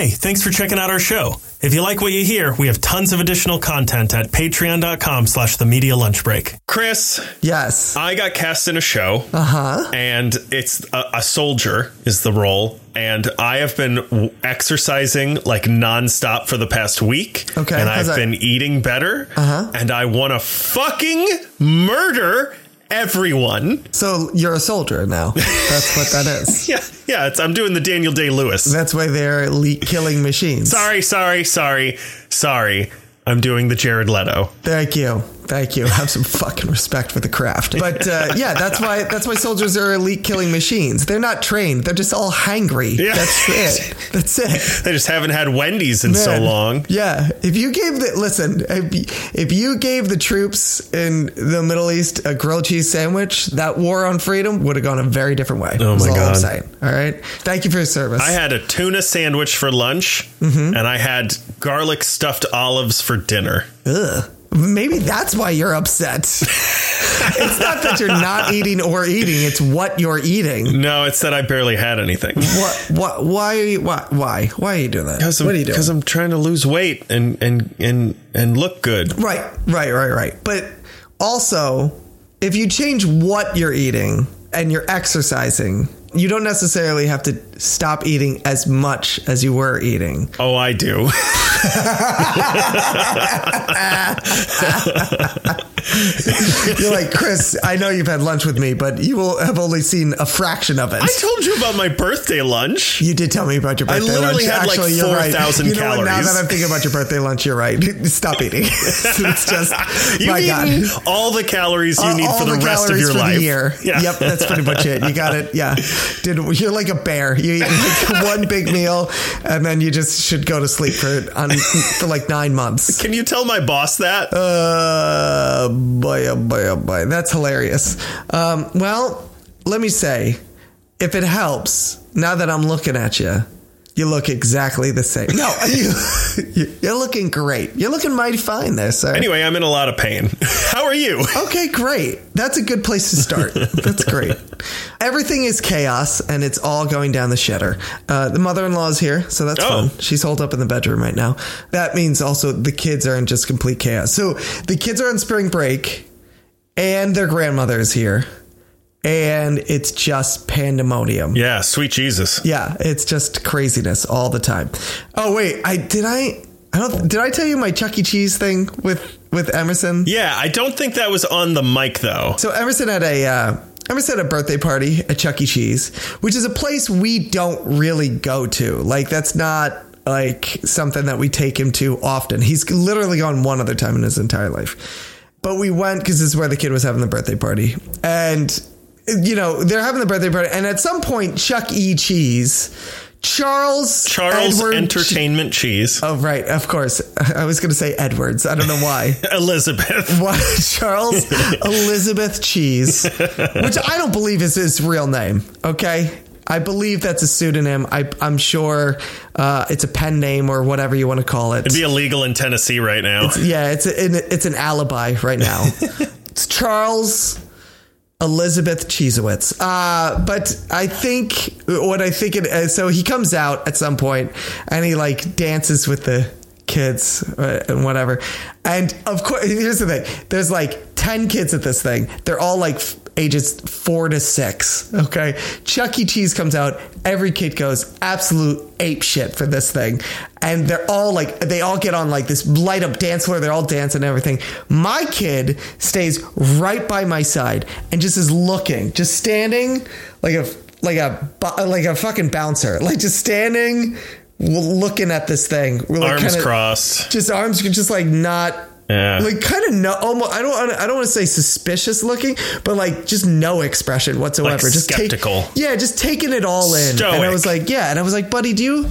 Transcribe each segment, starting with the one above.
Hey, thanks for checking out our show. If you like what you hear, we have tons of additional content at patreon.com slash the media lunch break. Chris, Yes. I got cast in a show, Uh huh. and it's a, a soldier is the role, and I have been exercising like nonstop for the past week. Okay, and I've that? been eating better. Uh-huh. and I want to fucking murder everyone. So you're a soldier now. That's what that is. Yeah, yeah. It's, I'm doing the Daniel Day Lewis. That's why they're elite killing machines. Sorry, sorry, sorry, sorry. I'm doing the Jared Leto. Thank you. Thank you. Have some fucking respect for the craft. But uh, yeah, that's why that's why soldiers are elite killing machines. They're not trained. They're just all hangry. Yeah. That's it. That's it. They just haven't had Wendy's in so long. Yeah. If you gave the listen, if you, gave the troops in the Middle East a grilled cheese sandwich, that war on freedom would have gone a very different way. Oh my all God. All right. Thank you for your service. I had a tuna sandwich for lunch, Mm-hmm. and I had garlic stuffed olives for dinner. Ugh. Maybe that's why you're upset. it's not that you're not eating or eating; it's what you're eating. No, it's that I barely had anything. What? What? Why? Are you, why? Why? Why are you doing that? Because I'm, What are you doing? Because I'm trying to lose weight and and and and look good. Right, right, right, right. But also, if you change what you're eating and you're exercising, you don't necessarily have to stop eating as much as you were eating. Oh, I do. You're like, Chris, I know you've had lunch with me, but you will have only seen a fraction of it. I told you about my birthday lunch. You did tell me about your birthday lunch. I literally lunch. had, like, Actually, you're right. 4,000 You know what? Now that I'm thinking about your birthday lunch, you're right. Stop eating. it's just You've my God. all the calories you Uh, need for the, rest of your life. The year. Yeah. Yep, that's pretty much it. You got it. Yeah, Did you're like a bear. You eat like one big meal, and then you just should go to sleep for on, for like nine months. Can you tell my boss that? Uh, boy, oh boy, oh boy, that's hilarious. Um, well, let me say, if it helps, now that I'm looking at you. You look exactly the same. No, you, you're looking great. You're looking mighty fine there, sir. anyway, I'm in a lot of pain. How are you? Okay, great. That's a good place to start. That's great. Everything is chaos and it's all going down the shitter. Uh, the mother in law is here, so that's Oh. fun. She's holed up in the bedroom right now. That means also the kids are in just complete chaos. So the kids are on spring break and their grandmother is here. And it's just pandemonium. Yeah, sweet Jesus. Yeah, it's just craziness all the time. Oh wait, I did I I don't did I tell you my Chuck E. Cheese thing with with Emerson? Yeah, I don't think that was on the mic though. So Emerson had a uh, Emerson had a birthday party at Chuck E. Cheese, which is a place we don't really go to. Like that's not like something that we take him to often. He's literally gone one other time in his entire life. But we went because this is where the kid was having the birthday party, and you know they're having the birthday party, and at some point Chuck E. Cheese, Charles Charles Edward Entertainment Cheese. Oh right, of course. I was going to say Edwards. I don't know why. Elizabeth. What Charles Elizabeth Cheese, which I don't believe is his real name. Okay, I believe that's a pseudonym. I, I'm sure uh, it's a pen name or whatever you want to call it. It'd be illegal in Tennessee right now. yeah, it's a, it's an alibi right now. it's Charles Elizabeth Cheesewitz. Uh, but I think what I think it uh, so he comes out at some point and he like dances with the kids uh, and whatever. And of course, here's the thing: there's like ten kids at this thing. They're all like ages four to six. Okay, Chuck E. Cheese comes out. Every kid goes absolute ape shit for this thing, and they're all like they all get on like this light up dance floor. They're all dancing and everything. My kid stays right by my side and just is looking, just standing like a like a like a fucking bouncer, like just standing looking at this thing, like, Arms kinda- crossed. just arms just like not Yeah. like kind of no almost I don't I don't want to say suspicious looking but like just no expression whatsoever Like just take- skeptical. yeah just taking it all in and I was like yeah and I was like buddy do you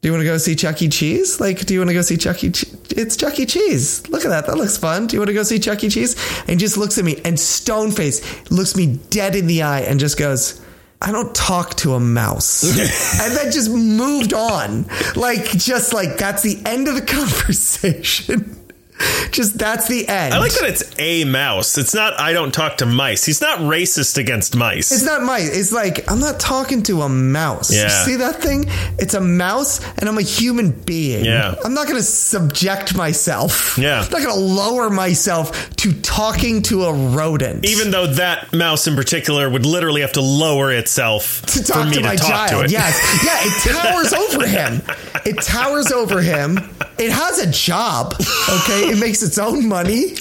do you want to go see Chuck E. Cheese? Like, do you want to go see Chuck E. Cheese? It's Chuck E. Cheese. Look at that. That looks fun. Do you want to go see Chuck E. Cheese? And he just looks at me and stone face looks me dead in the eye and just goes, I don't talk to a mouse. and then just moved on. Like, just like, that's the end of the conversation. Just that's the end. I like that it's a mouse. It's not. I don't talk to mice. He's not racist against mice. It's not mice. It's like I'm not talking to a mouse. Yeah. See that thing? It's a mouse, and I'm a human being. Yeah. I'm not going to subject myself. Yeah. I'm not going to lower myself to talking to a rodent. Even though that mouse in particular would literally have to lower itself to talk for me to my talk child. to it. Yes. Yeah, it towers over him. It towers over him. It has a job. Okay. It makes its own money.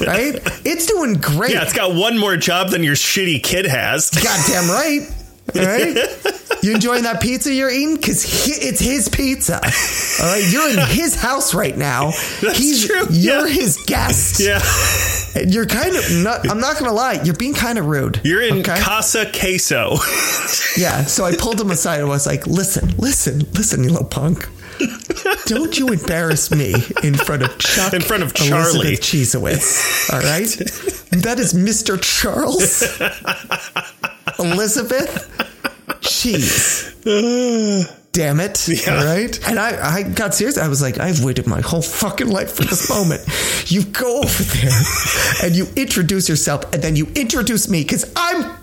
Right? It's doing great. Yeah, it's got one more job than your shitty kid has. Goddamn right. All right. You enjoying that pizza you're eating? Because it's his pizza. All right. You're in his house right now. That's He's, true. You're Yeah. his guest. Yeah, And You're kind of not, I'm not going to lie. You're being kind of rude. you're in Okay? Casa Queso. Yeah. So I pulled him aside and was like, listen, listen, listen, you little punk. Don't you embarrass me in front of Chuck In front of Charlie. Elizabeth Cheesewitz. All right? That is Mr. Charles Elizabeth Cheese. Damn it. Yeah. All right. And I, I got serious. I was like, I've waited my whole fucking life for this moment. You go over there and you introduce yourself and then you introduce me because I'm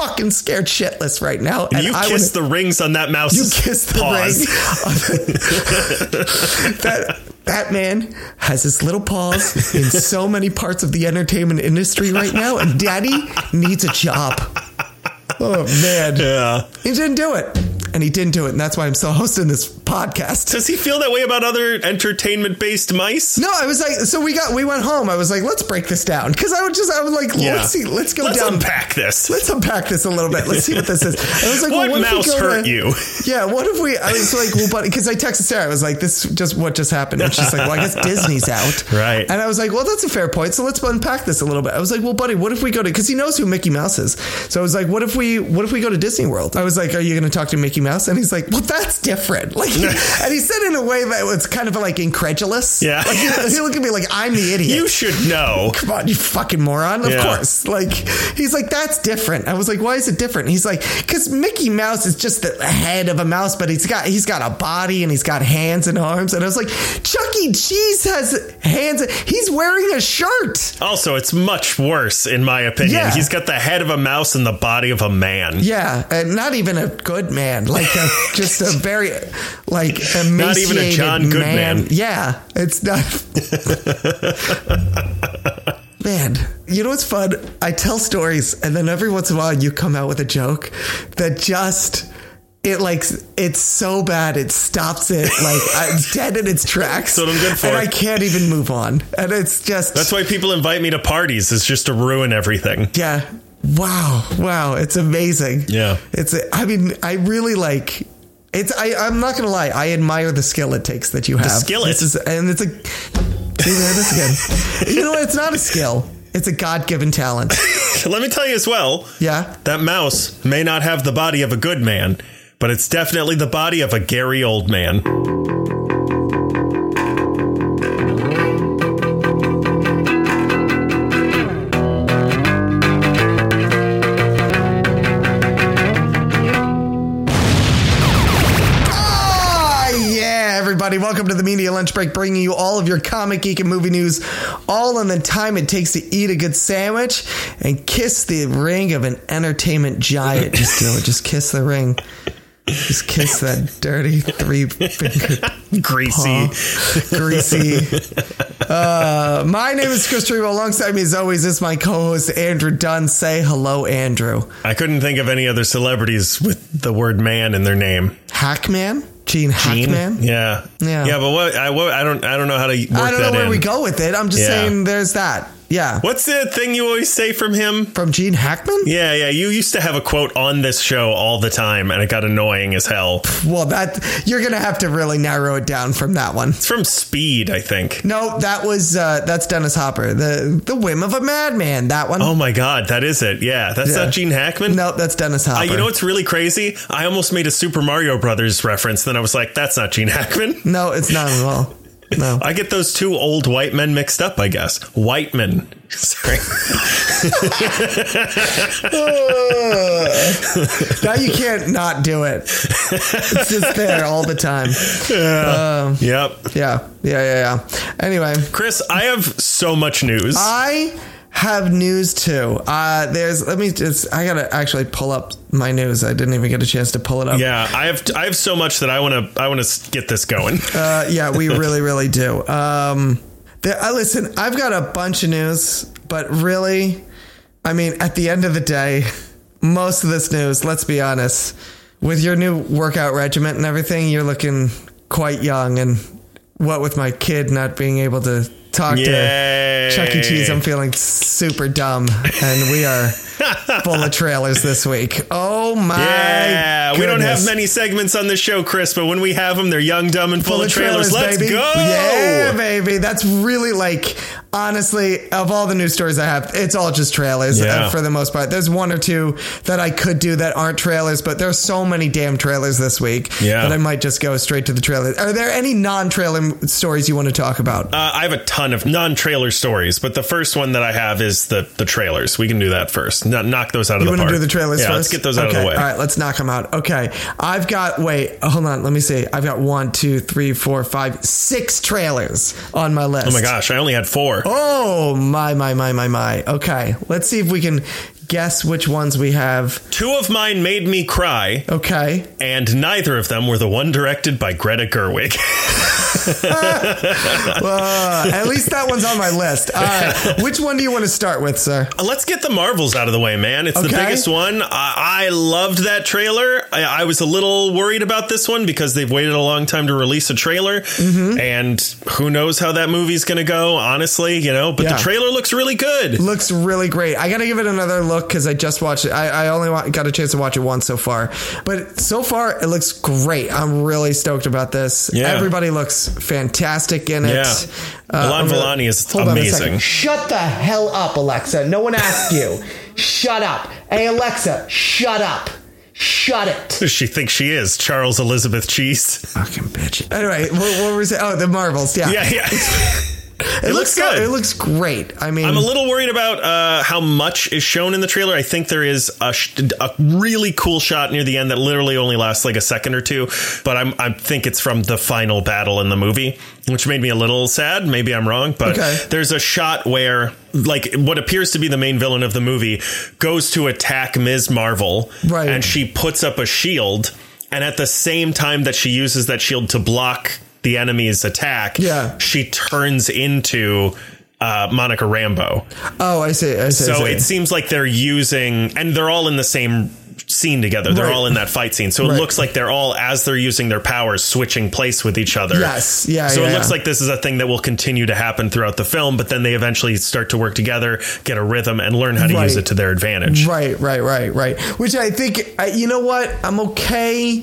fucking scared shitless right now. And you I kiss the rings on that mouse. you kiss the paws. ring. that that man has his little paws in so many parts of the entertainment industry right now, and Daddy needs a job. Oh man, Yeah. he didn't do it, and he didn't do it, and that's why I'm still hosting this podcast. Does he feel that way about other entertainment-based mice? No, I was like, so we got, we went home. I was like, let's break this down because I was just, I was like, Yeah. let's see, let's go Let's down. unpack this. Let's unpack this a little bit. Let's see what this is. I was like, What well, what mouse hurt to- you? Yeah, what if we? I was like, well, but because I texted Sarah, I was like, this just what just happened, and she's like, well, I guess Disney's out, Right. And I was like, well, that's a fair point. So let's unpack this a little bit. I was like, well, buddy, what if we go to? Because he knows who Mickey Mouse is. So I was like, what if we? What if we go to Disney World? I was like, are you going to talk to Mickey Mouse? And he's like, well, that's different. Like, and he said in a way that was kind of like incredulous. Yeah. like, he, looked at me like I'm the idiot. You should know. Come on, you fucking moron. Of Yeah. course. Like, he's like, that's different. I was like, why is it different? He's like, because Mickey Mouse is just the head of a mouse, but he's got he's got a body and he's got hands and arms. And I was like, Chuck E. Cheese has hands. He's wearing a shirt. Also, it's much worse, in my opinion. Yeah. He's got the head of a mouse and the body of a man. Yeah, and not even a good man, like a, just a very like emaciated Not even a John Goodman. Yeah, it's not. Man, you know what's fun? I tell stories, and then every once in a while you come out with a joke that just it like it's so bad it stops it like it's dead in its tracks. That's what I'm good for. and I can't even move on. And it's just That's why people invite me to parties, is just to ruin everything. yeah. Wow. Wow. It's amazing. Yeah. It's, I mean, I really like, it's, I, I'm not going to lie. I admire the skill it takes that you have. skillet. This is, and it's a, see this again. You know what? It's not a skill. It's a God given talent. Let me tell you as well Yeah. that mouse may not have the body of a good man, but it's definitely the body of a Gary old man. Welcome to the Media Lunch Break, bringing you all of your comic, geek, and movie news, all in the time it takes to eat a good sandwich and kiss the ring of an entertainment giant. Just do it. Just kiss the ring. Just kiss that dirty three finger Greasy. greasy. Uh, my name is Chris Trevo. Alongside me, as always, is my co-host Andrew Dunn. Say hello, Andrew. I couldn't think of any other celebrities with the word man in their name. Hackman, Gene Gene? Hackman. Yeah. Yeah. Yeah, but what I what, I don't I don't know how to work I don't that know where we go with it. I'm just Yeah. saying, there's that. Yeah, What's the thing you always say from him? from Gene Hackman. Yeah, yeah. You used to have a quote on this show all the time, and it got annoying as hell. Well, that you're gonna have to really narrow it down from that one. It's from Speed, I think. No, that was uh, that's Dennis Hopper. The the whim of a madman. That one. Oh my god, that is it. Yeah, that's Yeah. not Gene Hackman. no, that's Dennis Hopper. Uh, you know what's really crazy? I almost made a Super Mario Brothers reference. Then I was like, that's not Gene Hackman. No, it's not at all. No. I get those two old white men mixed up, I guess. White men. Sorry. now you can't not do it. It's just there all the time. Yeah. Um, yep. Yeah, yeah, yeah, yeah. Anyway, Chris, I have so much news. I have news too. Uh, there's. Let me just. I gotta actually pull up my news. I didn't even get a chance to pull it up. yeah, I have I have so much that I want to I want to get this going. Uh, yeah, we really, really do. Um, there, uh, listen, I've got a bunch of news, but really, I mean, at the end of the day, most of this news, let's be honest, with your new workout regimen and everything, you're looking quite young. And what with my kid not being able to talk Yay. to Chuck E. Cheese, I'm feeling super dumb. And we are full of trailers this week. Oh my Yeah, we don't have many segments on this show, Chris, but when we have them, they're young, dumb, and full, full of trailers. Let's baby. go! Yeah, baby. That's really like honestly of all the news stories I have, it's all just trailers Yeah. uh, for the most part. There's one or two that I could do that aren't trailers, but there's so many damn trailers this week Yeah. that I might just go straight to the trailers. Are there any non-trailer stories you want to talk about? Uh, I have a ton of non-trailer stories, but the first one that I have is the the trailers. We can do that first. No, knock those out of the park. You want to do the trailers yeah, first? let's get those out okay. of the way. All right, let's knock them out. Okay. I've got, wait, hold on. Let me see. I've got one, two, three, four, five, six trailers on my list. Oh my gosh, I only had four. Oh my my my my my. Okay, let's see if we can guess which ones we have. Two of mine made me cry, Okay. and neither of them were the one directed by Greta Gerwig. Uh, at least that one's on my list. All right. Which one do you want to start with, sir? Let's get the Marvels out of the way, man. It's the biggest one. I, I loved that trailer. I, I was a little worried about this one because they've waited a long time to release a trailer, Mm-hmm. and who knows how that movie's going to go. Honestly, you know, but Yeah. the trailer looks really good. Looks really great. I got to give it another look because I just watched it. I, I only wa- got a chance to watch it once so far, but so far it looks great. I'm really stoked about this. Yeah. Everybody looks fantastic in it. Yeah. Uh, Milan I'm is Hold on a amazing. second. Shut the hell up, Alexa. No one asked you. shut up. Hey, Alexa, shut up. Shut it. She thinks she is Charles Elizabeth Cheese. Fucking bitch. Anyway, what, what were we saying? Oh, the Marvels. Yeah. Yeah, yeah. It, looks so- good. It looks great. I mean, I'm a little worried about uh, how much is shown in the trailer. I think there is a, sh- a really cool shot near the end that literally only lasts like a second or two, but I'm, I think it's from the final battle in the movie, which made me a little sad. Maybe I'm wrong, but Okay. there's a shot where like what appears to be the main villain of the movie goes to attack Ms. Marvel, Right. and she puts up a shield, and at the same time that she uses that shield to block the enemy's attack, Yeah. she turns into uh, Monica Rambeau. oh, I see. I see. So I see. it seems like they're using, and they're all in the same scene together. They're Right. all in that fight scene. So it Right. looks like they're all, as they're using their powers, switching place with each other. Yes. Yeah, So yeah, it looks yeah. like this is a thing that will continue to happen throughout the film, but then they eventually start to work together, get a rhythm, and learn how to Right. use it to their advantage. Right, right, right, right. Which I think, I- you know what? I'm okay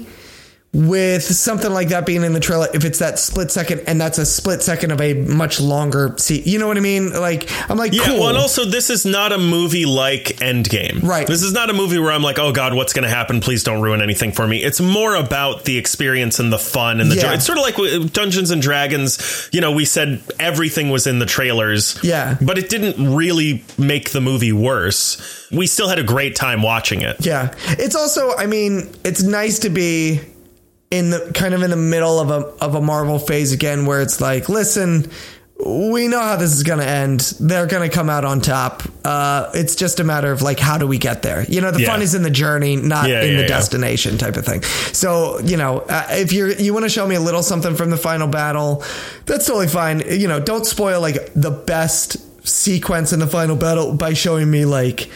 with something like that being in the trailer if it's that split second and that's a split second of a much longer scene. You know what I mean? Like, I'm like, Yeah, cool. well, and also this is not a movie like Endgame. Right. This is not a movie where I'm like, oh God, what's going to happen? Please don't ruin anything for me. It's more about the experience and the fun and the Yeah. joy. It's sort of like Dungeons and Dragons. You know, we said everything was in the trailers. Yeah. But it didn't really make the movie worse. We still had a great time watching it. Yeah. It's also, I mean, it's nice to be in the kind of in the middle of a of a Marvel phase again where it's like, listen, we know how this is going to end. They're going to come out on top. Uh, it's just a matter of like, how do we get there? You know, the Yeah. fun is in the journey, not Yeah, in yeah, the destination type of thing. So, you know, uh, if you're, you want to show me a little something from the final battle, that's totally fine. You know, don't spoil like the best sequence in the final battle by showing me like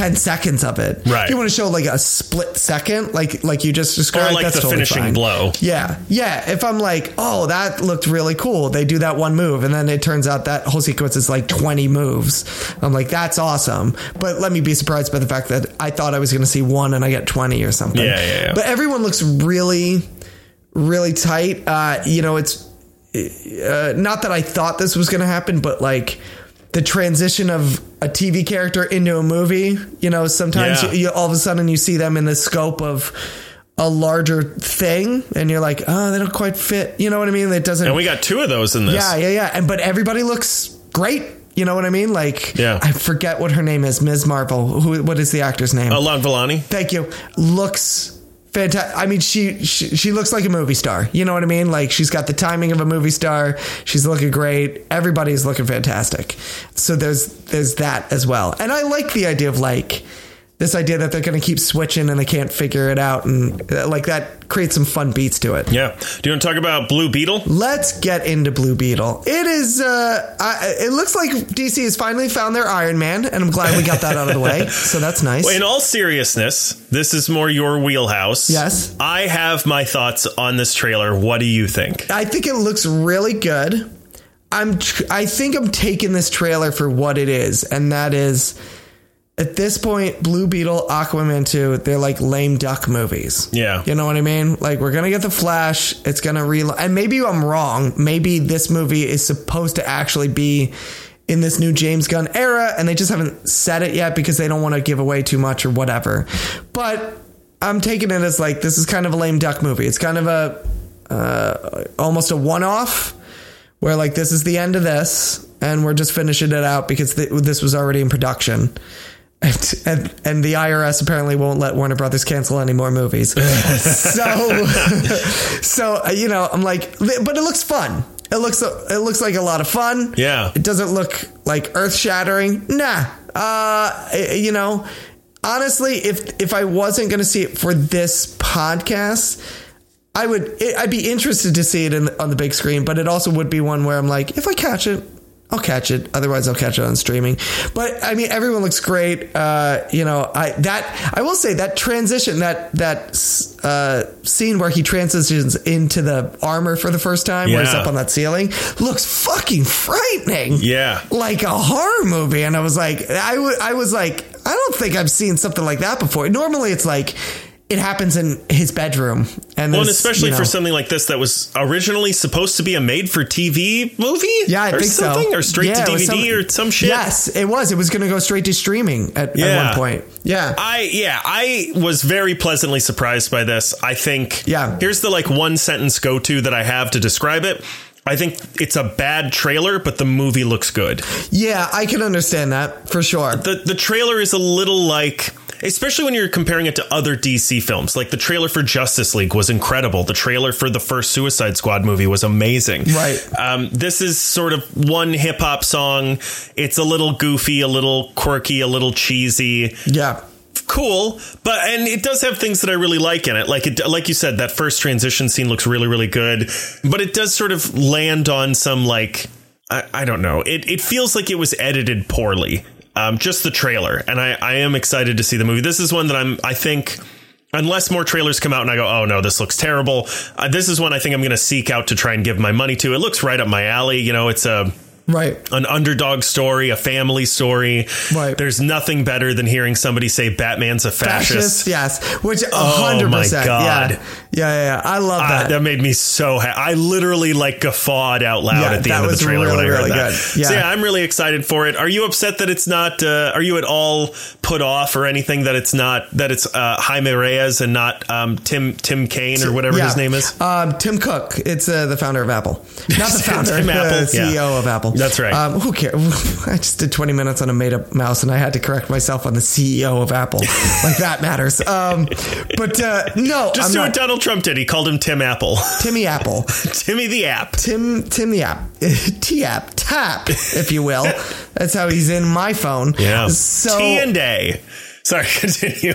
10 seconds of it. Right. If you want to show like a split second, like like you just described, Or like that's the totally finishing fine. blow. Yeah. Yeah. If I'm like, oh, that looked really cool. They do that one move. And then it turns out that whole sequence is like 20 moves. I'm like, that's awesome. But let me be surprised by the fact that I thought I was going to see one and I get 20 or something. Yeah, yeah, yeah. But everyone looks really, really tight. Uh, you know, it's uh, not that I thought this was going to happen, but like the transition of a TV character into a movie, you know, sometimes Yeah. you, you all of a sudden you see them in the scope of a larger thing, and you're like, oh, they don't quite fit. You know what I mean? It doesn't. And we got two of those in this. yeah, yeah, yeah. And but everybody looks great. You know what I mean? Like, Yeah. I forget what her name is. Ms. Marvel. Who? What is the actor's name? Iman Vellani. Thank you. Looks fantastic. I mean, she, she she looks like a movie star. You know what I mean? Like she's got the timing of a movie star. She's looking great. Everybody's looking fantastic. So there's there's that as well. And I like the idea of like this idea that they're going to keep switching and they can't figure it out and uh, like that creates some fun beats to it. Yeah. Do you want to talk about Blue Beetle? Let's get into Blue Beetle. It is. Uh, I, it looks like DC has finally found their Iron Man, and I'm glad we got that out of the way. So that's nice. In all seriousness, this is more your wheelhouse. Yes. I have my thoughts on this trailer. What do you think? I think it looks really good. I'm tr- I think I'm taking this trailer for what it is, and that is at this point, Blue Beetle, Aquaman 2, they're like lame duck movies. Yeah. You know what I mean? Like we're gonna get the Flash, it's gonna re and maybe I'm wrong. Maybe this movie is supposed to actually be in this new James Gunn era, and they just haven't said it yet because they don't want to give away too much or whatever. But I'm taking it as like this is kind of a lame duck movie. It's kind of a uh, almost a one-off where like this is the end of this and we're just finishing it out because th- this was already in production and, and and the IRS apparently won't let Warner Brothers cancel any more movies. so so uh, you know I'm like but it looks fun. It looks it looks like a lot of fun. Yeah. It doesn't look like earth shattering. Nah. Uh you know honestly if if I wasn't going to see it for this podcast I would. It, I'd be interested to see it in, on the big screen, but it also would be one where I'm like, if I catch it, I'll catch it. Otherwise, I'll catch it on streaming. But I mean, everyone looks great. Uh, you know, I that I will say that transition, that that uh, scene where he transitions into the armor for the first time, where he's up on that ceiling, looks fucking frightening. Yeah. like a horror movie. And I was like, I I was like, I don't think I've seen something like that before. Normally, it's like. It happens in his bedroom, and Well, and especially you for something like this that was originally supposed to be a made for TV movie? Yeah, I or think something? so. Or straight Yeah, to DVD or some shit? Yes, it was. It was going to go straight to streaming at, at one point. Yeah. I yeah, I was very pleasantly surprised by this. I think Yeah. Here's the like one sentence go to that I have to describe it. I think it's a bad trailer, but the movie looks good. yeah, I can understand that for sure. The the trailer is a little like especially when you're comparing it to other DC films. Like the trailer for Justice League was incredible. The trailer for the first Suicide Squad movie was amazing. Right. Um, this is sort of one hip hop song. It's a little goofy, a little quirky, a little cheesy Yeah. Cool but and it does have things that i really like in it. Like it like you said that first transition scene looks really really good but it does sort of land on some like i, I don't know. It, it feels like it was edited poorly um, just the trailer and I, I am excited to see the movie. This is one that i'm i think unless more trailers come out and i go oh no this looks terrible uh, this is one i think i'm going to seek out to try and give my money to. It looks right up my alley you know it's a Right. an underdog story, a family story. Right. There's nothing better than hearing somebody say Batman's a fascist. Fascist, yes. Which oh a Oh, hundred my. God. Yeah. Yeah, yeah, yeah. I love Ah, that. that made me so happy. I literally like guffawed out loud Yeah, at the end of the trailer when I heard really that. good. Yeah. So yeah, I'm really excited for it. Are you upset that it's not? Uh, are you at all put off or anything that it's not that it's uh, Jaime Reyes and not um, Tim Tim Kaine or whatever Yeah. his name is? Um, Tim Cook. It's uh, the founder of Apple. Not the founder, of Tim the Apple, CEO of Apple. That's right. Um, who cares? I just did 20 minutes on a made up mouse and I had to correct myself on the CEO of Apple. like that matters. Um, but uh, no, Just I'm do not. Donald Trump did. He called him Tim Apple, Timmy Apple. Timmy the App. Tim Tim the app. T app. Tap, if you will. That's how he's in my phone. Yeah. So T and A. Sorry, continue.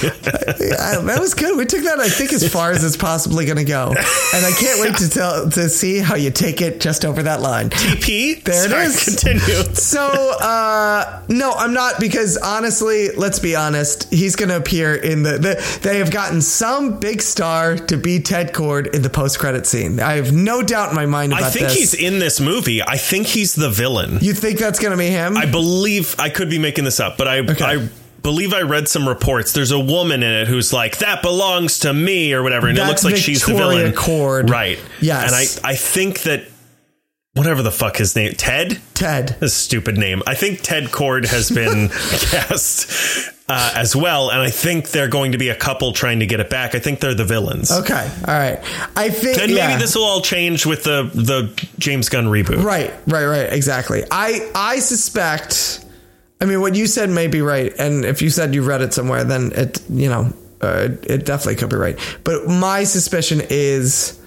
That was good. We took that, I think, as far as it's possibly going to go, and I can't wait to tell to see how you take it just over that line. TP. There it Sorry, is. Continue. So, uh, no, I'm not because honestly, let's be honest, he's going to appear in the, the. They have gotten some big star to be Ted Kord in the post credit scene. I have no doubt in my mind about this. I think this. he's in this movie. I think he's the villain. you think that's going to be him? I believe I could be making this up, but I I believe I read some reports. There's a woman in it who's like that belongs to me or whatever, and it looks like she's the Victoria villain. Cord. right? Yes. and I I think that whatever the fuck his name, Ted. Ted. A stupid name. I think Ted Kord has been cast. uh, as well, and I think they're going to be a couple trying to get it back. I think they're the villains. Okay, all right. I think And maybe yeah. this will all change with the the James Gunn reboot. Right, right, right. Exactly. I I suspect. I mean, what you said may be right, and if you said you read it somewhere, then it you know uh, it definitely could be right. But my suspicion is,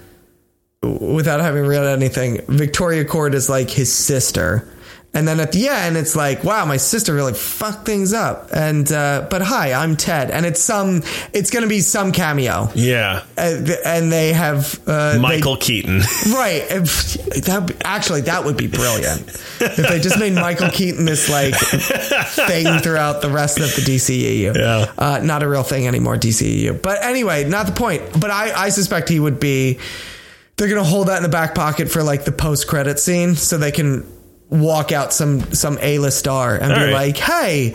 without having read anything, Victoria Kord is like his sister. And then at the end, it's like, wow, my sister really fucked things up. And uh, but hi, I'm Ted, and it's some, it's going to be some cameo, Yeah, th- and they have uh, they- Michael Keaton. Right. That actually that would be brilliant if they just made Michael Keaton this like thing throughout the rest of the DCEU. Yeah. Uh, not a real thing anymore, DCEU. But anyway, not the point. But I, I suspect he would be. They're gonna hold that in the back pocket for like the post credit scene, so they can walk out some some A list star and All be right. like, hey.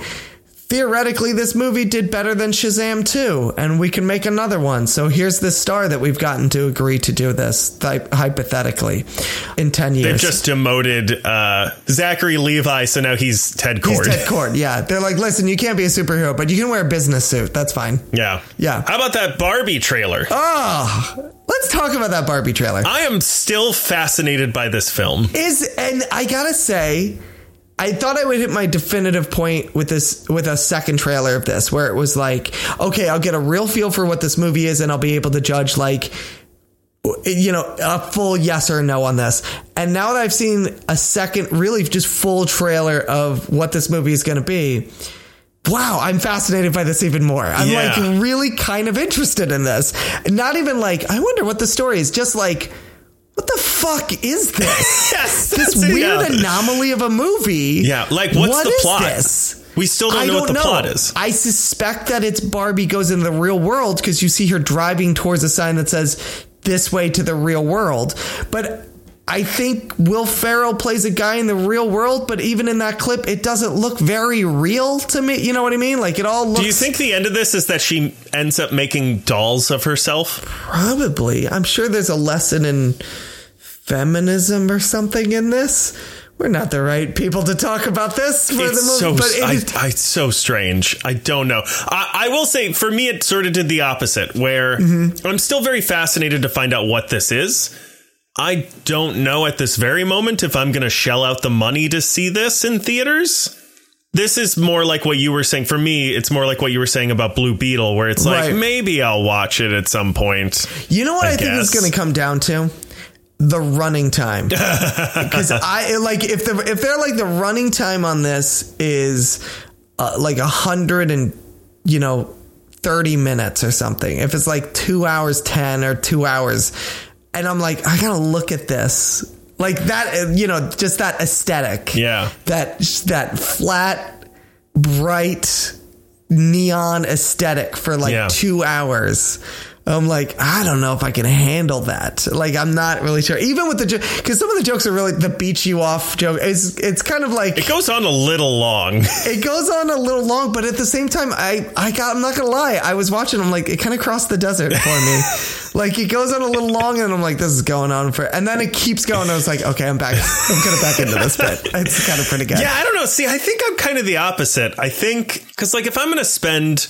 Theoretically, this movie did better than Shazam 2, and we can make another one. So here's the star that we've gotten to agree to do this, hy- hypothetically, in 10 years. They've just demoted uh, Zachary Levi, so now he's Ted He's Ted Kord, yeah. They're like, listen, you can't be a superhero, but you can wear a business suit. That's fine. yeah, Yeah. How about that Barbie trailer? Oh, let's talk about that Barbie trailer. I am still fascinated by this film. Is and I gotta say, I thought I would hit my definitive point with this with a second trailer of this, where it was like, okay, I'll get a real feel for what this movie is, and I'll be able to judge like. You know, a full yes or no on this. And now that I've seen a second, really just full trailer of what this movie is going to be, wow, I'm fascinated by this even more. I'm Yeah. like really kind of interested in this. Not even like, I wonder what the story is, just like, what the fuck is this? Yes, this weird yeah. anomaly of a movie. Yeah, like, what's What the plot? This? We still don't I know don't what the know. plot is. I suspect that it's Barbie goes into the real world because you see her driving towards a sign that says "This way to the real world." But I think Will Ferrell plays a guy in the real world, but even in that clip, it doesn't look very real to me. You know what I mean? Like it all looks. Do you think the end of this is that she ends up making dolls of herself? Probably. I'm sure there's a lesson in feminism or something in this. We're not the right people to talk about this for It's the so movie, but it I, is- I, it's so strange. I don't know. I, I will say, for me, it sort of did the opposite, where Mm-hmm. I'm still very fascinated to find out what this is. I don't know at this very moment if I'm going to shell out the money to see this in theaters. This is more like what you were saying. For me, it's more like what you were saying about Blue Beetle, where it's like Right. maybe I'll watch it at some point. You know what I, I think it's going to come down to? The running time. Because I like if the if they're like the running time on this is uh, like a hundred and you know thirty minutes or something. If it's like two hours ten or two hours, and I'm like I gotta look at this like that. uh, You know, just that aesthetic. Yeah. That that flat, bright neon aesthetic for like Yeah. two hours. I'm like, I don't know if I can handle that. Like, I'm not really sure. Even with the joke, because some of the jokes are really the beat you off joke. It's it's kind of like It goes on a little long. it goes on a little long, but at the same time, I I got I'm not gonna lie. I was watching. I'm like, it kind of crossed the desert for me. like it goes on a little long, and I'm like, this is going on for, and then it keeps going. I was like, okay, I'm back. I'm kind of back into this bit. It's kind of pretty good. Yeah, I don't know. See, I think I'm kind of the opposite. I think because like if I'm going to spend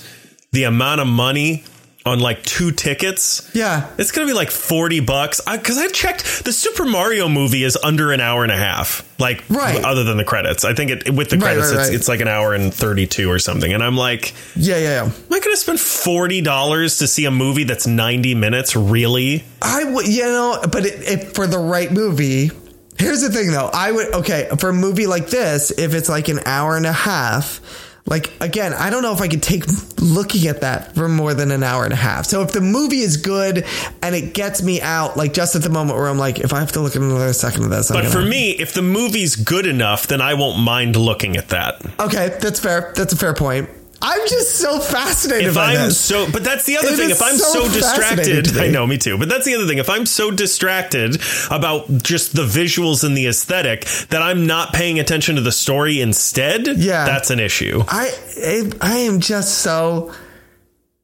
the amount of money on like two tickets, Yeah. it's going to be like forty bucks. I, Because I, checked, the Super Mario movie is under an hour and a half. Like, Right. other than the credits, I think it with the Right, credits, right, it's, it's like an hour and thirty two or something. And I'm like, Yeah, yeah, yeah. am I going to spend forty dollars to see a movie that's ninety minutes? Really? I would, you know, but it, if for the right movie, here's the thing though. I would, okay, for a movie like this, if it's like an hour and a half, like again, I don't know if I could take looking at that for more than an hour and a half. So if the movie is good and it gets me out, like just at the moment where I'm like, if I have to look at another second of this, I'm But gonna, for me, if the movie's good enough, then I won't mind looking at that. okay, that's fair. That's a fair point. I'm just so fascinated if by I'm this. so, but that's the other It thing. If I'm so so, distracted. I know, me too. But that's the other thing. If I'm so distracted about just the visuals and the aesthetic that I'm not paying attention to the story instead, Yeah. that's an issue. I I I am just so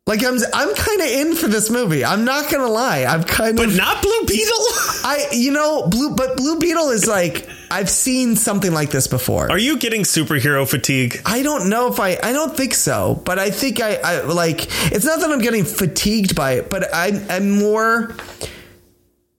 like I'm I'm kind of in for this movie. I'm not gonna lie. I'm kind of, But not Blue Beetle. I you know blue but Blue Beetle is like I've seen something like this before. Are you getting superhero fatigue? I don't know if I. I don't think so, but I think I. I like. It's not that I'm getting fatigued by it, but I'm. I'm more.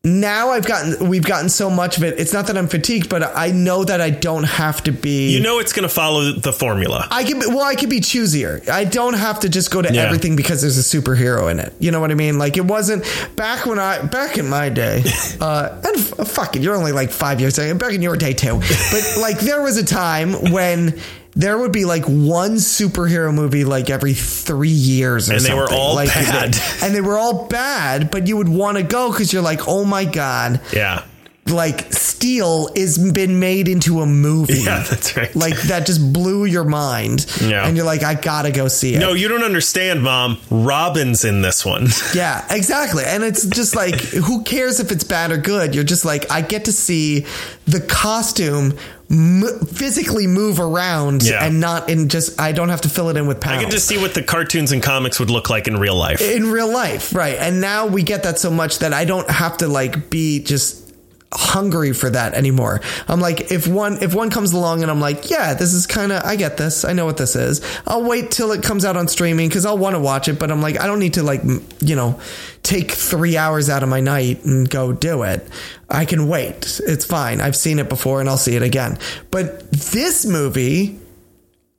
Now I've gotten. We've gotten so much of it. It's not that I'm fatigued, but I know that I don't have to be. You know it's going to follow the formula. I can. Be, well, I can be choosier. I don't have to just go to Yeah. everything because there's a superhero in it. You know what I mean? Like it wasn't back when I back in my day. uh, and f- fuck it, you're only like five years old. back in your day too. But like there was a time when. There would be like one superhero movie like every three years, or And they were all like, bad. and they were all bad. But you would want to go because you're like, oh my god, Yeah. like Steel is been made into a movie. Yeah, that's right. Like that just blew your mind. Yeah. And you're like, I gotta go see it. No, you don't understand, Mom. Robin's in this one. Yeah, exactly. And it's just like, who cares if it's bad or good? You're just like, I get to see the costume m- physically move around Yeah. and not in just, I don't have to fill it in with power. I pounds. can just see what the cartoons and comics would look like in real life. in real life, right? And now we get that so much that I don't have to like be just hungry for that anymore. I'm like if one if one comes along and I'm like, yeah, this is kind of I get this. I know what this is. I'll wait till it comes out on streaming cuz I'll want to watch it, but I'm like I don't need to like, you know, take 3 hours out of my night and go do it. I can wait. It's fine. I've seen it before and I'll see it again. But this movie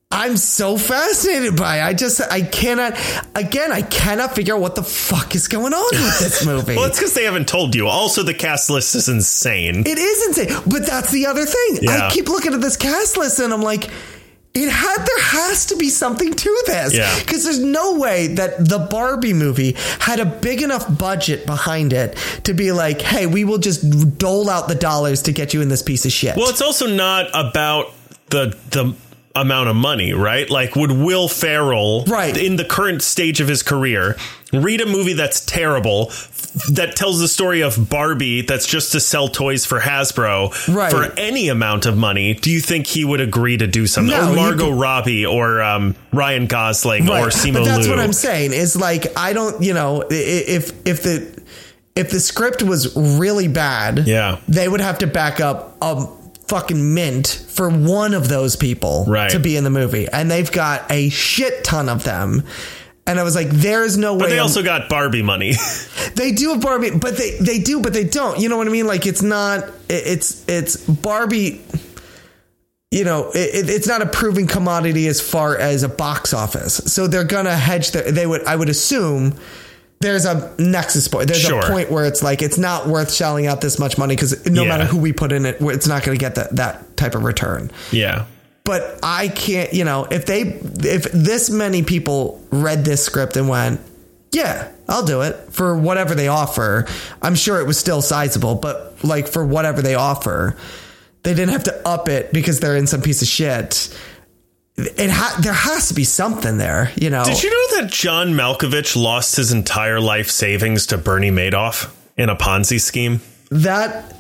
I'm so fascinated by. it. I just I cannot again I cannot figure out what the fuck is going on with this movie. Well, it's because they haven't told you. Also, the cast list is insane. it is insane, but that's the other thing. Yeah. I keep looking at this cast list and I'm like. It had there has to be something to this Yeah. because there's no way that the Barbie movie had a big enough budget behind it to be like, hey, we will just dole out the dollars to get you in this piece of shit. Well, it's also not about the the amount of money, right? Like, would Will Ferrell, Right. in the current stage of his career, read a movie that's terrible that tells the story of Barbie that's just to sell toys for Hasbro Right. for any amount of money? Do you think he would agree to do something? No, or Margot Robbie or um, Ryan Gosling or Simu but that's Liu? what I'm saying is like I don't you know if if the if the script was really bad Yeah. they would have to back up a fucking mint for one of those people Right. to be in the movie and they've got a shit ton of them and I was like, there's no way. But they I'm- also got Barbie money. they do have Barbie, but they they do, but they don't. You know what I mean? Like it's not. it- It's it's Barbie. You know, it, it's not a proven commodity as far as a box office. So they're gonna hedge. Their, they would. I would assume. There's a nexus point. There's Sure. a point where it's like it's not worth shelling out this much money because no Yeah. matter who we put in it, it's not going to get that that type of return yeah. but I can't, you know, if they, if this many people read this script and went, yeah, I'll do it for whatever they offer, I'm sure it was still sizable, but like for whatever they offer, they didn't have to up it because they're in some piece of shit. It ha- there has to be something there, you know. Did you know that John Malkovich lost his entire life savings to Bernie Madoff in a Ponzi scheme? that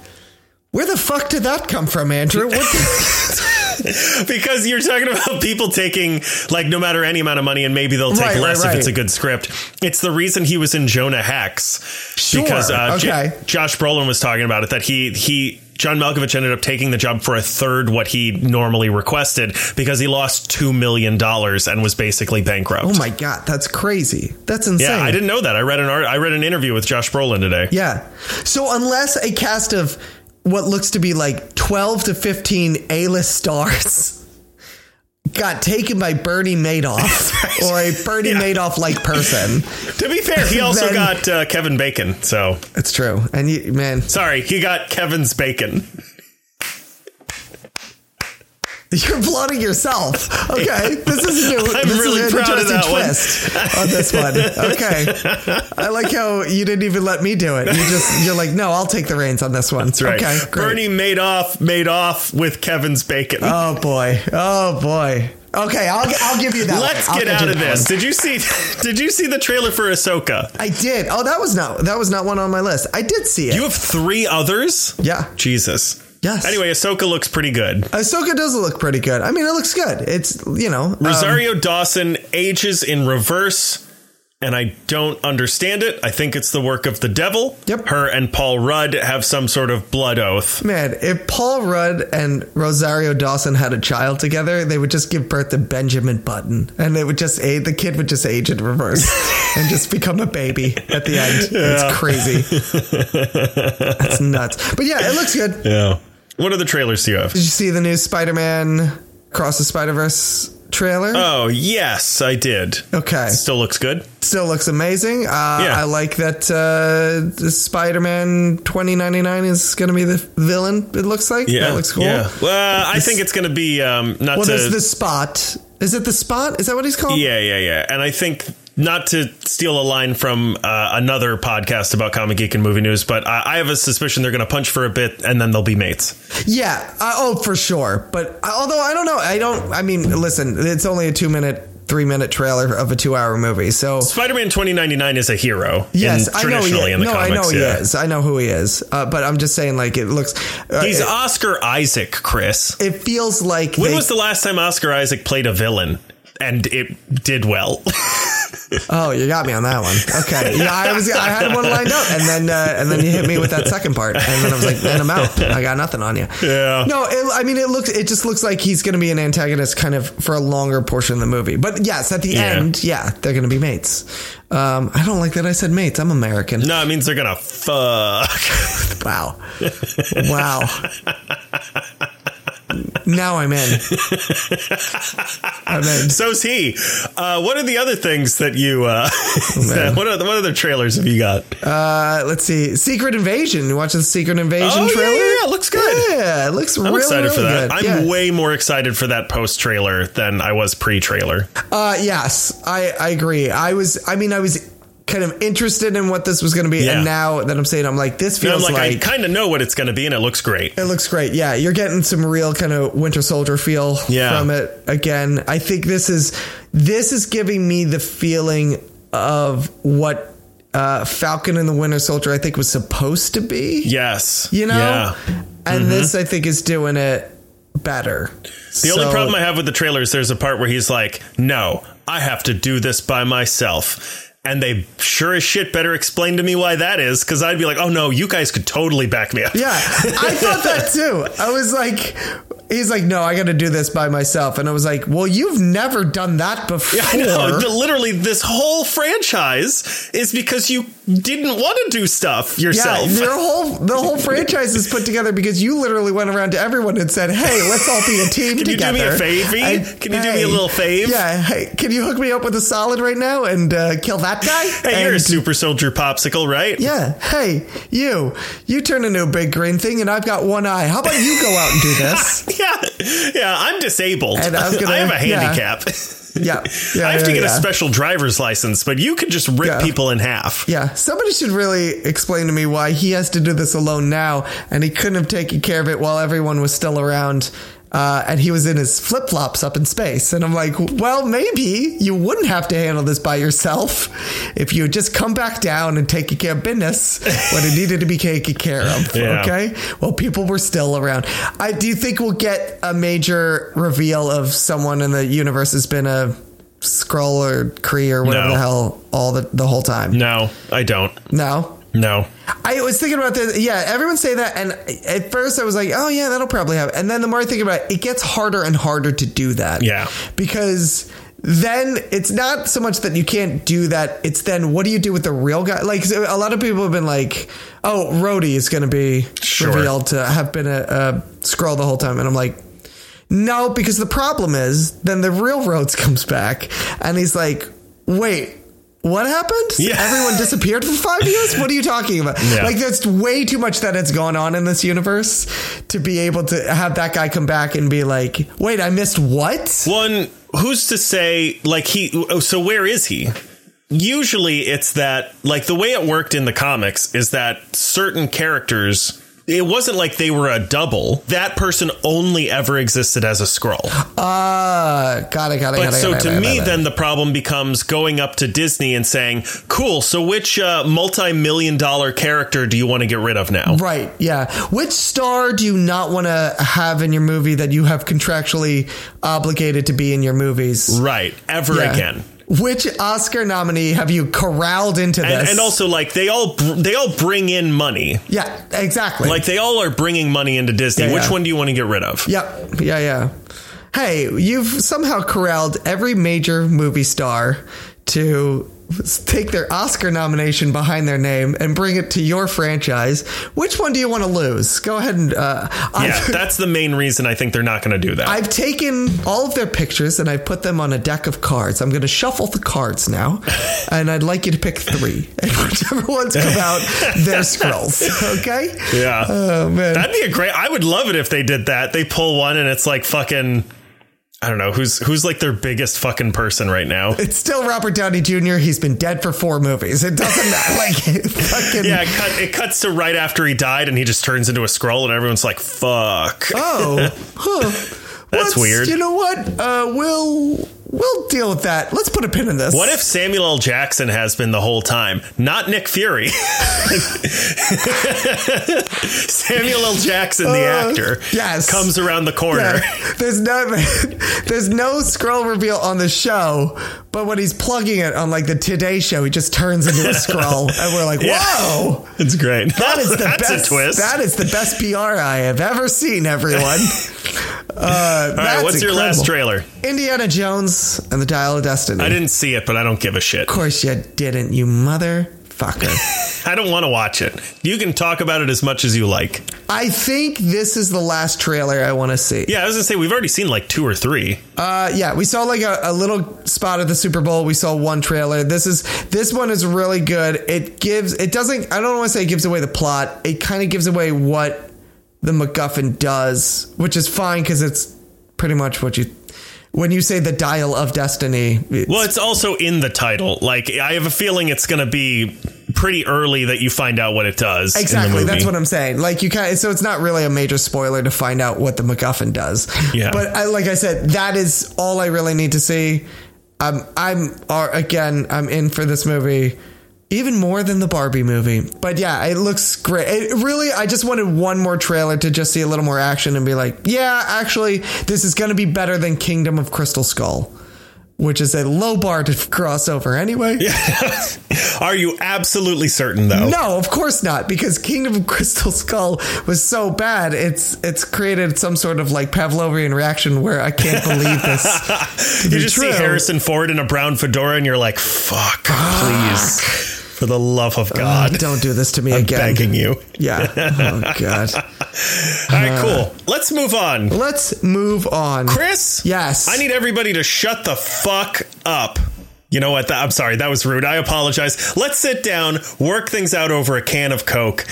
where the fuck did that come from, Andrew? What the- because you're talking about people taking like no matter any amount of money and maybe they'll take Right, right, less if it's a good script. It's the reason he was in Jonah Hex Sure, because uh, J- Josh Brolin was talking about it that he he John Malkovich ended up taking the job for a third what he normally requested because he lost two million dollars and was basically bankrupt. oh my god, that's crazy. That's insane. yeah, I didn't know that. I read an art. I read an interview with Josh Brolin today. Yeah. So unless a cast of what looks to be like 12 to 15 A-list stars got taken by Bernie Madoff or a Bernie Yeah. Madoff like person. To be fair, he also Then- got uh, Kevin Bacon. So It's true. And you man, sorry, he got Kevin's bacon. you're applauding yourself. Okay. This is a new I'm this really is an proud of that one. twist on this one. Okay. I like how you didn't even let me do it. You just you're like, "No, I'll take the reins on this one." That's right. Okay. Great. Bernie made off made off with Kevin's bacon. Oh boy. Oh boy. Okay, I'll, I'll give you that. Let's one. Get out of this. one. Did you see? Did you see the trailer for Ahsoka? I did. Oh, that was not that was not one on my list. I did see it. You have three others. yeah. Jesus. Yes. Anyway, Ahsoka looks pretty good. Ahsoka does look pretty good. I mean, it looks good. It's you know um, Rosario Dawson ages in reverse and I don't understand it. I think it's the work of the devil. Yep. Her and Paul Rudd have some sort of blood oath. Man, if Paul Rudd and Rosario Dawson had a child together, they would just give birth to Benjamin Button, and they would just age. The kid would just age in reverse and just become a baby at the end. It's crazy. That's nuts. But yeah, it looks good. Yeah. What other trailers do you have? Did you see the new Spider-Man Cross the Spider-Verse trailer? Oh, yes, I did. okay, Still looks good. still looks amazing. Uh, I like that uh, Spider-Man 2099 is going to be the villain. It looks like Yeah. that looks cool. Yeah. Well, I think it's going to be um, not Well, to. there's the spot. Is it the spot? Is that what he's called? Yeah, yeah, yeah. And I think not to steal a line from uh, another podcast about comic geek and movie news, but I, I have a suspicion they're going to punch for a bit and then they'll be mates. Yeah. Uh, oh, for sure. But although I don't know, I don't. I mean, listen, it's only a two minute, three minute trailer of a two hour movie. So Spider-Man 2099 is a hero. yes, in, I know. He traditionally is. in the no, comics. I know he yeah. is. I know who he is. Uh, but I'm just saying, like, it looks. Uh, He's it, Oscar Isaac, Chris. it feels like When they- was the last time Oscar Isaac played a villain and it did well? Oh, you got me on that one. Okay, yeah, I was. I had one lined up, and then uh, and then you hit me with that second part, and then I was like, man, I'm out. I got nothing on you. Yeah. No, it, I mean, it looks. It just looks like he's going to be an antagonist, kind of for a longer portion of the movie. But yes, at the Yeah. end, yeah, they're going to be mates. Um, I don't like that I said mates. I'm American. no, it means they're going to fuck. Wow, wow. now I'm in. I'm in. So's he. Uh, what are the other things that you? Uh, what are what other trailers have you got? Uh, let's see. Secret Invasion. You watch the Secret Invasion Oh, trailer? yeah, yeah, it looks good. Yeah, it looks I'm really, excited for that. good. I'm yeah. way more excited for that post trailer than I was pre trailer. Uh, yes, I, I agree. I was, I mean, I was kind of interested in what this was going to be, Yeah. and now that I'm saying, I'm like, this feels like, I kind of know what it's going to be, and it looks great. it looks great. Yeah, you're getting some real kind of Winter Soldier feel Yeah. from it again. I think this is this is giving me the feeling of what uh, Falcon and the Winter Soldier I think was supposed to be. Yes, You know, Yeah. Mm-hmm. and this I think is doing it better. The only problem I have with the trailer is there's a part where he's like, "No, I have to do this by myself." And they sure as shit better explain to me why that is, because I'd be like, "Oh no, you guys could totally back me up." Yeah, I thought that too. I was like, he's like, no, I got to do this by myself, and I was like, well, you've never done that before. I know. The- Literally, this whole franchise is because you didn't want to do stuff yourself. Yeah, their whole the whole franchise is put together because you literally went around to everyone and said, "Hey, let's all be a team Can you do me a? And, Can you do me a little fave? Yeah, hey, can you hook me up with a solid right now and uh, kill that guy? hey, you're a super soldier popsicle, right? Yeah, hey, you, you turn into a big green thing, and I've got one eye. How about you go out and do this? yeah, yeah. I'm disabled. And I was gonna- I have a handicap. Yeah, yeah I have to yeah, get a special driver's license, but you could just rip Yeah. people in half. Yeah, somebody should really explain to me why he has to do this alone now, and he couldn't have taken care of it while everyone was still around. Uh, and he was in his flip flops up in space. And I'm like, well, maybe you wouldn't have to handle this by yourself if you just come back down and taken care of business when it needed to be taken care of. Yeah. Okay. Well, people were still around. I do you think we'll get a major reveal of someone in the universe has been a Skrull or Kree or whatever No. the hell all the, the whole time? No, I don't. No. No. I was thinking about this. Yeah, everyone say that, and at first I was like, "Oh yeah, that'll probably happen." And then the more I think about it, it gets harder and harder to do that. Yeah. because then it's not so much that you can't do that. It's then what do you do with the real guy? Like a lot of people have been like, "Oh, Rhodey is going to be Sure. revealed to have been a, a Skrull the whole time," and I'm like. No, because the problem is then the real Rhodes comes back and he's like, wait, what happened? Yeah. Everyone disappeared for five years? What are you talking about? Yeah. Like, that's way too much that has gone on in this universe to be able to have that guy come back and be like, wait, I missed what? One, who's to say, like, he, oh, so where is he? Usually it's that, like, the way it worked in the comics is that certain characters, it wasn't like they were a double. That person only ever existed as a Skrull. Uh, got it, got it, But got it. so got it, to got it, me, then the problem becomes going up to Disney and saying, cool, so which uh, multi million dollar character do you want to get rid of now? Right, yeah. Which star do you not want to have in your movie that you have contractually obligated to be in your movies? Right. Ever Yeah. again. Which Oscar nominee have you corralled into this? And, and also, like they all br- they all bring in money. yeah, exactly. Like they all are bringing money into Disney. Yeah, Which yeah. one do you want to get rid of? Yep. Yeah, yeah. Hey, you've somehow corralled every major movie star to take their Oscar nomination behind their name and bring it to your franchise. Which one do you want to lose? Go ahead and. Uh, Yeah, that's the main reason I think they're not going to do that. I've taken all of their pictures and I've put them on a deck of cards. I'm going to shuffle the cards now, and I'd like you to pick three. And whichever ones come out, they're Skrulls. Okay? yeah. Oh, man. That'd be a great. I would love it if they did that. They pull one and it's like fucking. I don't know who's who's like their biggest fucking person right now. It's still Robert Downey Jr. He's been dead for four movies. It doesn't matter. Like, fucking. Yeah, it, cut, it cuts to right after he died, and he just turns into a Skrull, and everyone's like, "Fuck." Oh, huh. That's Let's- weird. You know what? Uh, we'll we'll deal with that. Let's put a pin in this. What if Samuel L. Jackson has been the whole time, not Nick Fury? Samuel L. Jackson, the Uh, actor, yes. comes around the corner. Yeah. There's no there's no Skrull reveal on the show, but when he's plugging it on like the Today Show, he just turns into a Skrull, and we're like, Yeah. "Whoa, It's great. that is the That's best twist. That is the best PR I have ever seen, everyone." Uh, All right, what's your last trailer? Indiana Jones and the Dial of Destiny. I didn't see it, but I don't give a shit. Of course you didn't, you motherfucker. I don't want to watch it. You can talk about it as much as you like. I think this is the last trailer I want to see. Yeah, I was gonna say we've already seen like two or three. Uh, yeah, we saw like a, a little spot at the Super Bowl. We saw one trailer. This is this one is really good. It gives it doesn't I don't want to say it gives away the plot. It kind of gives away what the MacGuffin does, which is fine because it's pretty much what you when you say the dial of destiny. it's- Well, it's also in the title. Like, I have a feeling it's going to be pretty early that you find out what it does. Exactly. That's what I'm saying. Like you kind of, so it's not really a major spoiler to find out what the MacGuffin does. Yeah. But I, like I said, that is all I really need to see. Um, I'm, or again, I'm in for this movie even more than the Barbie movie. But yeah, it looks great. It really, I just wanted one more trailer to just see a little more action and be like, yeah, actually, this is going to be better than Kingdom of Crystal Skull. Which is a low bar to cross over anyway. Are you absolutely certain, though? No, of course not, because Kingdom of Crystal Skull was so bad. It's it's created some sort of like Pavlovian reaction where I can't believe this. You be just true. see Harrison Ford in a brown fedora, and you're like, "Fuck, please, for the love of Uh, God, don't do this to me again. I'm again. begging you." Yeah. Oh god. All right, cool. Let's move on. Let's move on. Chris? Yes. I need everybody to shut the fuck up. You know what? That, I'm sorry. That was rude. I apologize. Let's sit down, work things out over a can of Coke.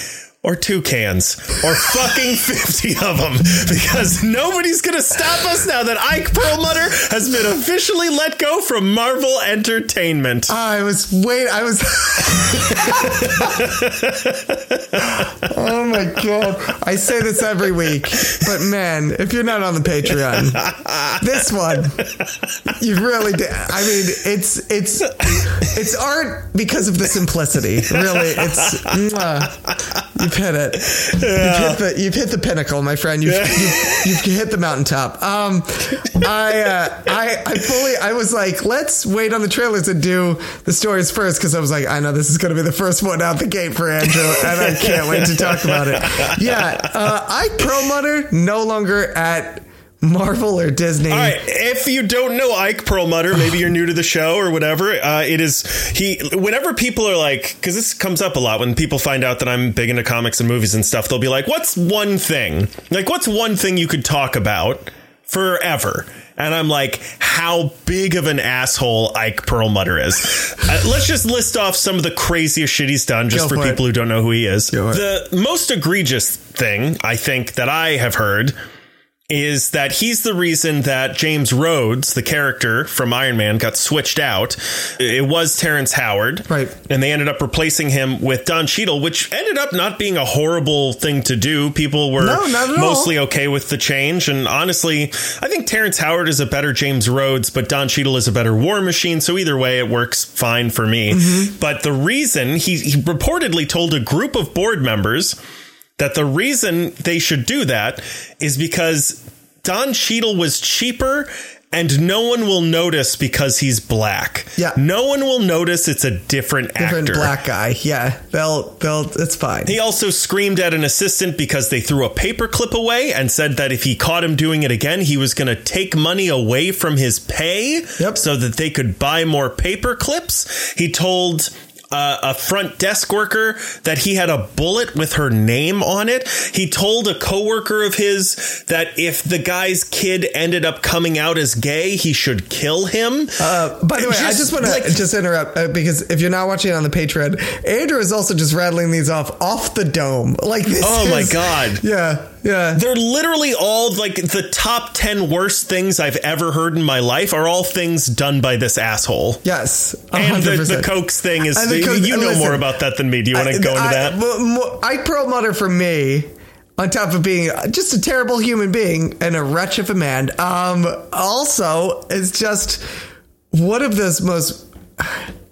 Or two cans, or fucking 50 of them, because nobody's gonna stop us now that Ike Perlmutter has been officially let go from Marvel Entertainment. I was wait. I was. oh my god! I say this every week, but man, if you're not on the Patreon, this one, you really. Did. I mean, it's it's it's art because of the simplicity. Really, it's. You've hit it. You've hit the you've hit the pinnacle, my friend. You've you've, you've hit the mountaintop. Um, I uh, I I fully I was like, let's wait on the trailers and do the stories first because I was like, I know this is going to be the first one out the gate for Andrew, and I can't wait to talk about it. Yeah, uh, Ike Perlmutter no longer at Marvel or Disney. All right. If you don't know Ike Perlmutter, maybe you're new to the show or whatever. Uh, it is he. Whenever people are like, because this comes up a lot when people find out that I'm big into comics and movies and stuff, they'll be like, "What's one thing? Like, what's one thing you could talk about forever?" And I'm like, how big of an asshole Ike Perlmutter is. uh, let's just list off some of the craziest shit he's done, just Go for for people who don't know who he is. The most egregious thing I think that I have heard is that he's the reason that James Rhodes, the character from Iron Man, got switched out. It was Terrence Howard. Right. And they ended up replacing him with Don Cheadle, which ended up not being a horrible thing to do. People were No, at all. mostly okay with the change. And honestly, I think Terrence Howard is a better James Rhodes, but Don Cheadle is a better War Machine. So either way, it works fine for me. Mm-hmm. But the reason he, he reportedly told a group of board members that the reason they should do that is because Don Cheadle was cheaper and no one will notice because he's black. Yeah. No one will notice it's a different, Different actor. black guy. Yeah, they'll they'll. It's fine. He also screamed at an assistant because they threw a paperclip away and said that if he caught him doing it again, he was going to take money away from his pay Yep. so that they could buy more paper clips. He told uh, a front desk worker that he had a bullet with her name on it. He told a coworker of his that if the guy's kid ended up coming out as gay, he should kill him. Uh, by the way, I Just, just want to like- just interrupt uh, because if you're not watching it on the Patreon, Andrew is also just rattling these off off the dome. Like this. Oh my God. Yeah, yeah. They're literally all like the top 10 worst things I've ever heard in my life are all things done by this asshole. Yes, And the, 100%. the Cokes thing is, the you, Coke- you know listen, more about that than me. Do you want to go into I, that? I, Ike Perlmutter for me, on top of being just a terrible human being and a wretch of a man, um, also is just one of those most.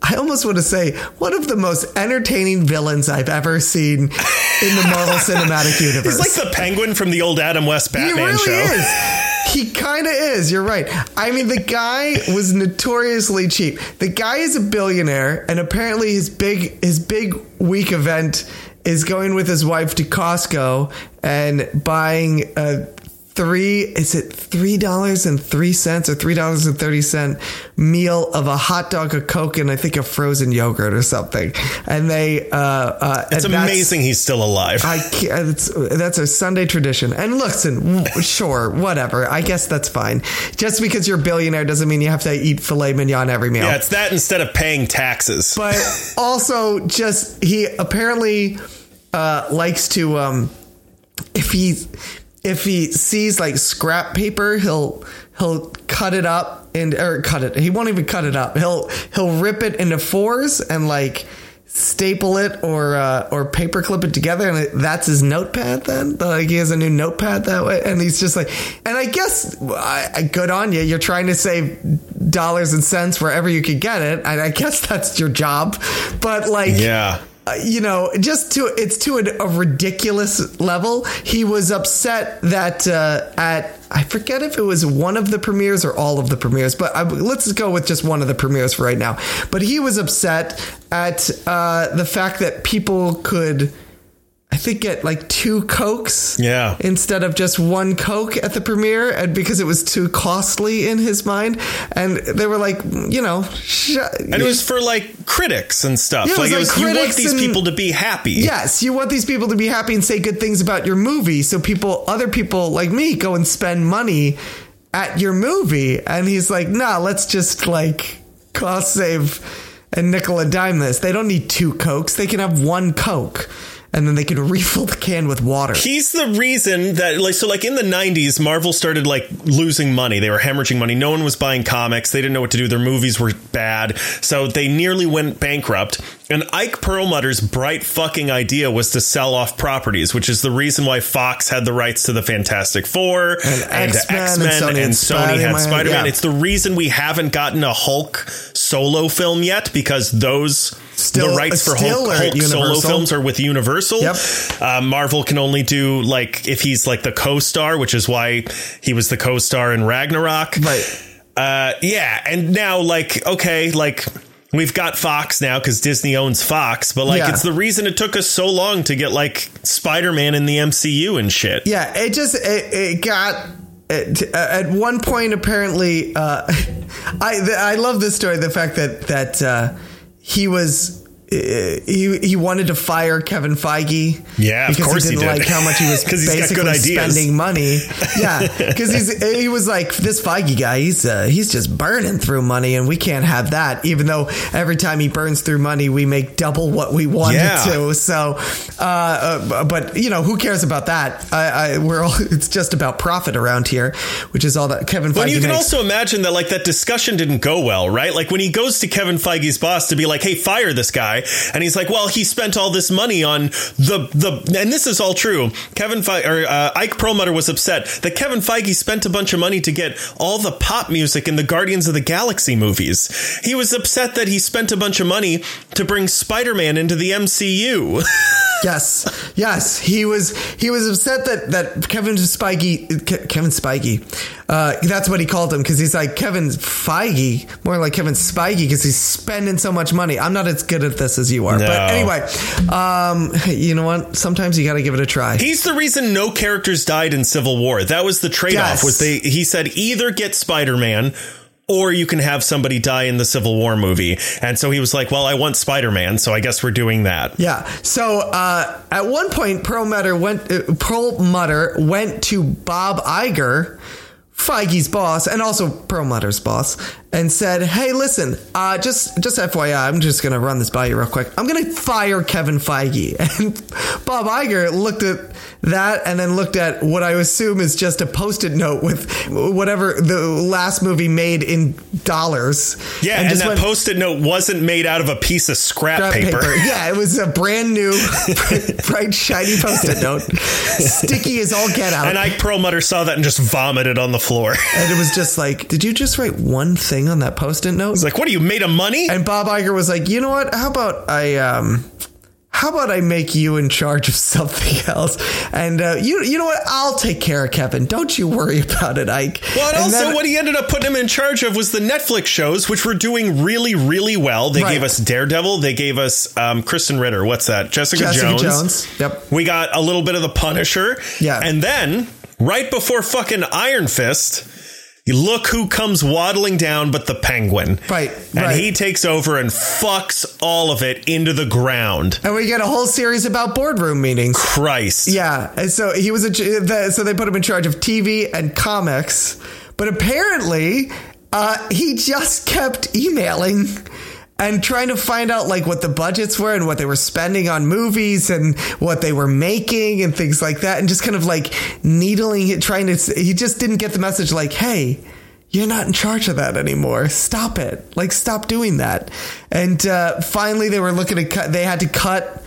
I almost want to say one of the most entertaining villains I've ever seen in the Marvel Cinematic Universe. He's like the penguin from the old Adam West He Batman really show. is. He kind of is. You're right. I mean, the guy was notoriously cheap. The guy is a billionaire, and apparently his big his big week event is going with his wife to Costco and buying a three is it three dollars and three cents or three dollars and thirty cent meal of a hot dog, a coke, and I think a frozen yogurt or something. And they uh, uh It's amazing he's still alive. I that's a Sunday tradition. And listen, sure, whatever. I guess that's fine. Just because you're a billionaire doesn't mean you have to eat filet mignon every meal. yeah, it's that instead of paying taxes. but also, just he apparently uh, likes to, um, if he if he sees like scrap paper, he'll he'll cut it up and or cut it. He won't even cut it up. He'll he'll rip it into fours and like staple it or uh, or paper clip it together and that's his notepad then like he has a new notepad that way and he's just like and i guess I, I good on you you're trying to save dollars and cents wherever you could get it and i guess that's your job but like yeah. Uh, you know, just to it's to a, a ridiculous level. He was upset that uh, at I forget if it was one of the premieres or all of the premieres, but I, let's go with just one of the premieres for right now. But he was upset at uh, the fact that people could. I think get like two cokes, Yeah. instead of just one coke at the premiere, and because it was too costly in his mind, and they were like, you know, sh- And it was for like critics and stuff. Yeah, it was like, it was, you want these and- people to be happy. Yes, you want these people to be happy and say good things about your movie, so people, other people like me, go and spend money at your movie. And he's like, "Nah, let's just like cost save and nickel and dime this. They don't need two cokes; they can have one coke, and then they could refill the can with water." He's the reason that like so like in the 90s Marvel started like losing money. They were hemorrhaging money. No one was buying comics. They didn't know what to do. Their movies were bad. So they nearly went bankrupt. And Ike Perlmutter's bright fucking idea was to sell off properties, which is the reason why Fox had the rights to the Fantastic Four and, X-Men, and X-Men Sony and, had Sony had Spider-Man, Spider-Man. yeah. It's the reason we haven't gotten a Hulk solo film yet because those Still- the rights for Hulk, Hulk solo films are with Universal. Yep. Uh, Marvel can only do like if he's like the co-star, which is why he was the co-star in Ragnarok. Right. Uh, yeah, and now like okay, like we've got Fox now because Disney owns Fox, but like Yeah. it's the reason it took us so long to get like Spider-Man in the MCU and shit. Yeah, it just it, it got it, at one point apparently. Uh, I I love this story. The fact that that uh, he was. He, he wanted to fire Kevin Feige. Yeah, of because course he he didn't did. like how much he was 'Cause he's got basically spending money. Yeah, because he's he was like this Feige guy. He's uh, he's just burning through money, and we can't have that. Even though every time he burns through money, we make double what we wanted Yeah. to. So, uh, uh, but you know, who cares about that? I, I we're all it's just about profit around here, which is all that Kevin Feige But you can makes. also imagine that like that discussion didn't go well, right? Like when he goes to Kevin Feige's boss to be like, "Hey, fire this guy," and he's like, "Well, he spent all this money on the the," and this is all true. Kevin Feige or uh, Ike Perlmutter was upset that Kevin Feige spent a bunch of money to get all the pop music in the Guardians of the Galaxy movies. He was upset that he spent a bunch of money to bring Spider Man into the MCU. Yes, yes, he was. He was upset that that Kevin Spikey, Ke- Kevin Spikey, uh, that's what he called him because he's like Kevin Feige, more like Kevin Spikey because he's spending so much money. I'm not as good at this as you are, No. but anyway, um, you know what? Sometimes you got to give it a try. He's the reason no characters died in Civil War. That was the trade off. Yes. Was they? He said either get Spider Man. Or you can have somebody die in the Civil War movie. And so he was like, Well, I want Spider Man, so I guess we're doing that. Yeah. So uh, at one point, Perlmutter went. Uh, Perlmutter went to Bob Iger, Feige's boss, and also Perlmutter's boss, and said, "Hey, listen, uh, just just FYI, I'm just gonna run this by you real quick. I'm gonna fire Kevin Feige." And Bob Iger looked at that and then looked at what I assume is just a post-it note with whatever the last movie made in dollars. Yeah, and, just that went- post it note wasn't made out of a piece of scrap, scrap paper. paper. Yeah, it was a brand new, bright, shiny post-it note, sticky as all get out. And Ike Perlmutter saw that and just vomited on the floor. and it was just like, did you just write one thing on that post-it note? He's like, What are you made of money? And Bob Iger was like, you know what? How about I um. How about I make you in charge of something else? And uh, you, you know what? I'll take care of Kevin. Don't you worry about it, Ike. Well, and, And also then- what he ended up putting him in charge of was the Netflix shows, which were doing really, really well. They Right. gave us Daredevil. They gave us um, Krysten Ritter. What's that? Jessica, Jessica Jones. Jones. Yep. We got a little bit of the Punisher. Yeah. And then right before fucking Iron Fist, look who comes waddling down but the Penguin. Right, And right. he takes over and fucks all of it into the ground. And we get a whole series about boardroom meetings. Christ. Yeah, and so he was a the, so they put him in charge of TV and comics, but apparently uh, he just kept emailing and trying to find out like what the budgets were and what they were spending on movies and what they were making and things like that, and just kind of like needling it, trying to. He just didn't get the message like, hey. You're not in charge of that anymore. Stop it. Like, stop doing that. And uh, finally, they were looking to cut. They had to cut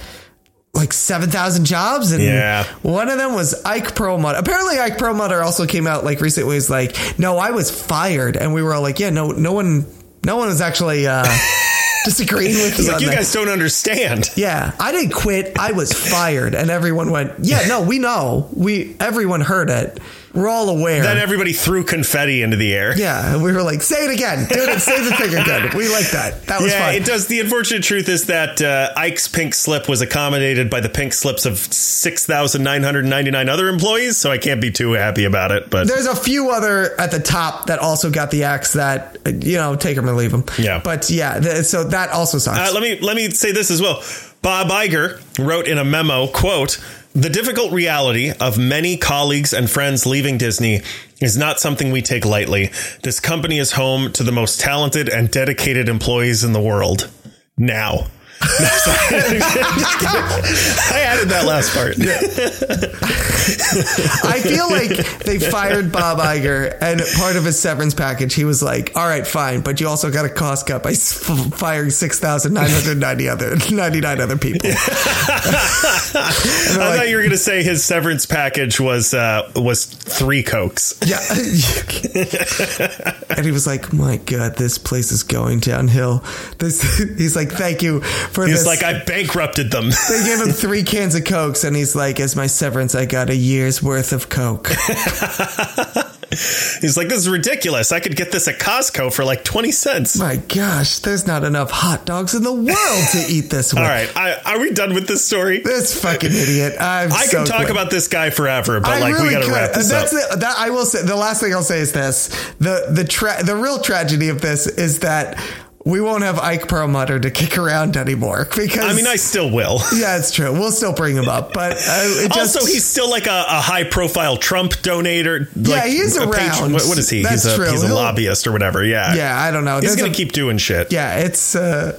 like 7,000 jobs. And Yeah. one of them was Ike Perlmutter. Apparently, Ike Perlmutter also came out like recently was like, no, I was fired. And we were all like, yeah, no, no one, no one was actually uh, disagreeing with you like, you that. guys don't understand. Yeah, I didn't quit. I was fired. And everyone went, yeah, no, we know. We, everyone heard it. We're all aware. Then everybody threw confetti into the air. yeah. And we were like, say it again. Do it. Say the thing again. We like that. That was Yeah, fun. it does. The unfortunate truth is that uh, Ike's pink slip was accommodated by the pink slips of 6,999 other employees, so I can't be too happy about it. But There's a few other at the top that also got the axe that you know take them or leave them. Yeah. but yeah, th- so that also sucks. Uh, let me let me say this as well. Bob Iger wrote in a memo, quote, "The difficult reality of many colleagues and friends leaving Disney is not something we take lightly. This company is home to the most talented and dedicated employees in the world. Now." No, sorry. Just kidding. I added that last part. I feel like they fired Bob Iger, and part of his severance package, he was like, "All right, fine, but you also got a cost cut by s- f- firing six thousand nine hundred ninety other ninety nine other people." I thought you were going to say his severance package was uh, was three cokes. Yeah. and he was like, "My God, this place is going downhill." This, he's like, "Thank you for He's this." like, I bankrupted them. They gave him three cans of Cokes, and he's like, as my severance, I got a year's worth of Coke. He's like, this is ridiculous. I could get this at Costco for like 20 cents. my gosh, there's not enough hot dogs in the world to eat this with. All right. I, are we done with this story? This fucking idiot. I'm I so can talk about this guy forever, but I like, really we got to wrap this That's up. The, that I will say. The last thing I'll say is this: the the tra- the real tragedy of this is that we won't have Ike Perlmutter to kick around anymore because I mean, I still will. yeah, it's true. We'll still bring him up, but uh, it just also, he's still like a, a high profile Trump donator. Like, he is a patron- around. what, what is he? That's he's a, true. He's a He'll- lobbyist or whatever. Yeah. yeah, I don't know. He's There's going a- to keep doing shit. Yeah, it's uh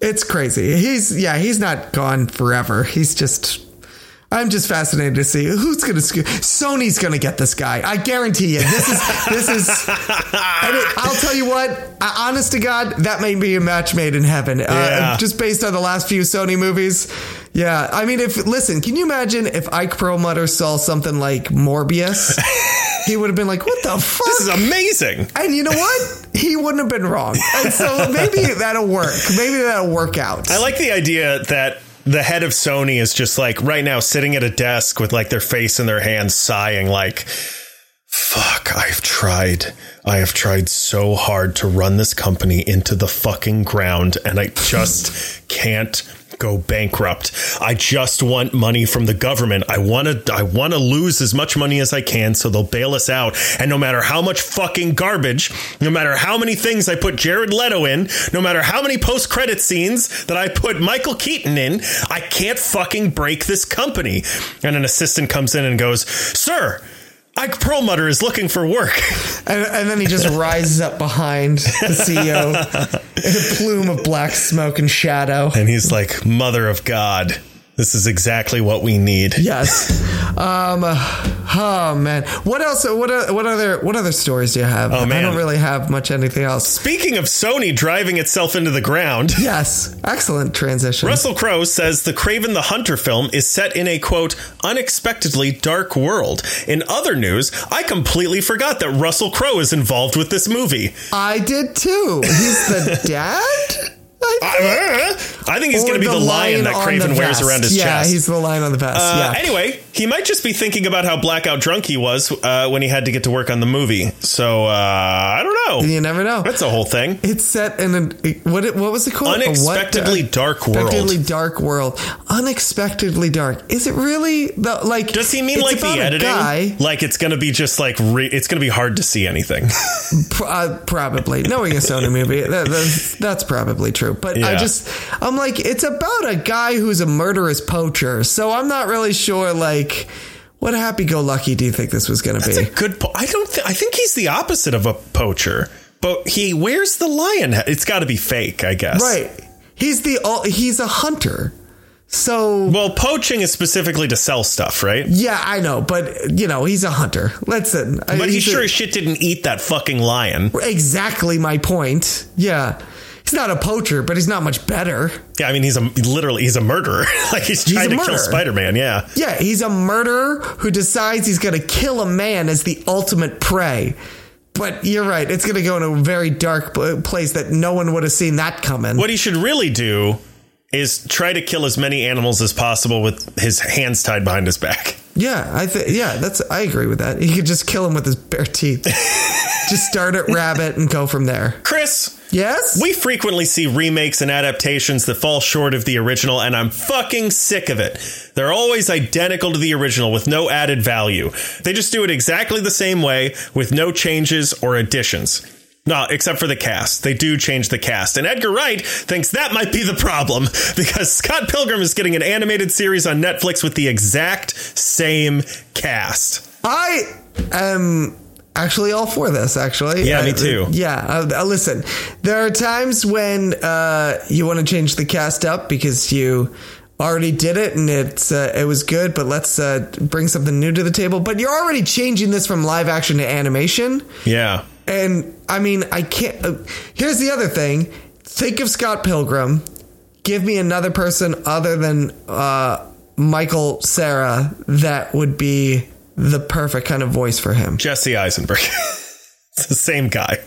it's crazy. He's yeah, he's not gone forever. He's just I'm just fascinated to see who's going to screw. Sony's going to get this guy. I guarantee you. This is this is. I'll tell you what. uh, Honest to God, that may be a match made in heaven. Uh, Yeah. just based on the last few Sony movies. Yeah, I mean, if listen, can you imagine if Ike Perlmutter saw something like Morbius? he would have been like, "What the fuck?" This is amazing. and you know what? He wouldn't have been wrong. And so maybe that'll work. Maybe that'll work out. I like the idea that the head of Sony is just like right now sitting at a desk with like their face in their hands, sighing, like, fuck, I've tried. I have tried so hard to run this company into the fucking ground, and I just can't go bankrupt. I just want money from the government. I want to I want to lose as much money as I can so they'll bail us out. And no matter how much fucking garbage, no matter how many things I put Jared Leto in, no matter how many post-credit scenes that I put Michael Keaton in, I can't fucking break this company. And an assistant comes in and goes, "Sir, Ike Perlmutter is looking for work." And, and then he just rises up behind the CEO in a plume of black smoke and shadow. And he's like, "Mother of God, this is exactly what we need." Yes. Um. Oh man. What else? What what other what other stories do you have? Oh, man. I don't really have much anything else. Speaking of Sony driving itself into the ground, Yes. Excellent transition. Russell Crowe says the Kraven the Hunter film is set in a quote, unexpectedly dark world. In other news, I completely forgot that Russell Crowe is involved with this movie. I did too. He's the dad. I think? I think he's going to be the, lion, that Kraven wears around his yeah, chest. he's the lion on the vest. Uh, yeah. Anyway, he might just be thinking about how blackout drunk he was uh, when he had to get to work on the movie. So uh, I don't know. You never know. That's a whole thing. It's set in a what? it- What was it called? What? Unexpectedly dark world. Unexpectedly dark world. Unexpectedly dark. Is it really the like? Does he mean like the editing? Guy, Like it's going to be just like re- it's going to be hard to see anything. P- uh, probably knowing a Sony movie, that, that's, that's probably true. But I just, I'm like, it's about a guy who's a murderous poacher. So I'm not really sure. Like, what happy-go-lucky do you think this was going to That's be? a good. Po- I don't. Th- I think he's the opposite of a poacher. But he wears the lion. head. It's got to be fake, I guess. right. He's the he's a hunter. So Well, poaching is specifically to sell stuff, right? yeah, I know, but you know, he's a hunter. Listen, But he sure as shit didn't eat that fucking lion. exactly my point. Yeah. He's not a poacher, but he's not much better. Yeah, I mean, he's a literally he's a murderer. like he's trying a to kill. Spider Man. Yeah. Yeah, he's a murderer who decides he's going to kill a man as the ultimate prey. But you're right, it's going to go in a very dark place that no one would have seen that coming. What he should really do is try to kill as many animals as possible with his hands tied behind his back. Yeah, I think yeah, that's I agree with that. He could just kill him with his bare teeth. just start at rabbit and go from there. Chris, Yes? we frequently see remakes and adaptations that fall short of the original, and I'm fucking sick of it. They're always identical to the original with no added value. They just do it exactly the same way with no changes or additions. No, except for the cast. They do change the cast. And Edgar Wright thinks that might be the problem because Scott Pilgrim is getting an animated series on Netflix with the exact same cast. I am actually all for this. Actually, Yeah, me Uh, too. yeah, uh, uh, listen, there are times when uh, you want to change the cast up because you already did it and it's uh, it was good, but let's uh, bring something new to the table. But you're already changing this from live action to animation, Yeah. and I mean, I can't. Uh, here's the other thing: think of Scott Pilgrim. Give me another person other than uh, Michael Cera that would be the perfect kind of voice for him. Jesse Eisenberg. it's the same guy.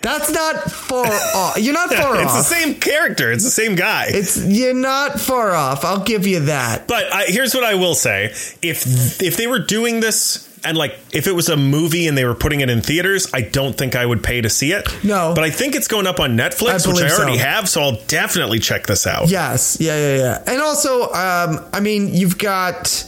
That's not far off. You're not far off. It's the same character. It's the same guy. It's you're not far off. I'll give you that. but I, here's what I will say: if if they were doing this and like if it was a movie and they were putting it in theaters, I don't think I would pay to see it. No. but I think it's going up on Netflix, I which I already so. have, so I'll definitely check this out. Yes. Yeah. Yeah. Yeah. And also, um, I mean, you've got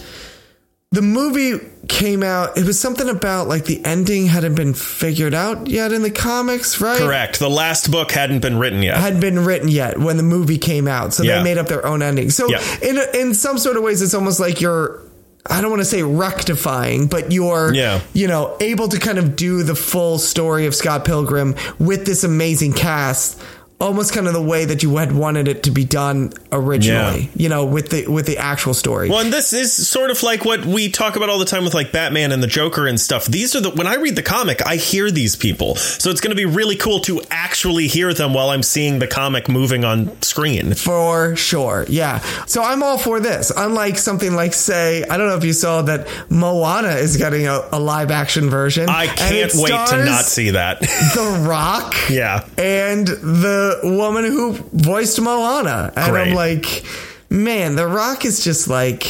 the movie came out. It was something about like the ending hadn't been figured out yet in the comics, right? Correct. The last book hadn't been written yet. hadn't been written yet when the movie came out. So Yeah. they made up their own ending. So Yeah. in in some sort of ways, it's almost like you're. I don't want to say rectifying, but you're, Yeah. you know, able to kind of do the full story of Scott Pilgrim with this amazing cast almost kind of the way that you had wanted it to be done originally. Yeah. You know, with the with the actual story. Well, and this is sort of like what we talk about all the time with like Batman and the Joker and stuff. These are the when I read the comic, I hear these people. So it's going to be really cool to actually hear them while I'm seeing the comic moving on screen. For sure. Yeah. So I'm all for this. Unlike something like, say, I don't know if you saw that Moana is getting a, a live action version. I can't wait to not see that. The Rock. Yeah. And the woman who voiced Moana. And Great. I'm like, man, The Rock is just like.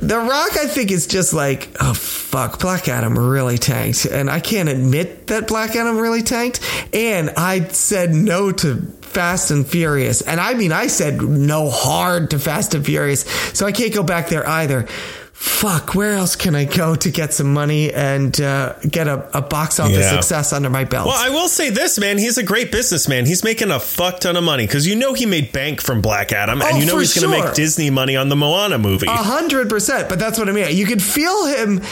The Rock, I think, is just like, oh fuck, Black Adam really tanked, and I can't admit that Black Adam really tanked. And I said no to Fast and Furious, and I mean, I said no hard to Fast and Furious, so I can't go back there either. Fuck, where else can I go to get some money and uh, get a, a box office Yeah. success under my belt? Well, I will say this, man. He's a great businessman. He's making a fuck ton of money because you know he made bank from Black Adam, and Oh, you know he's going to make Disney money on the Moana movie. A hundred percent. But that's what I mean. You could feel him.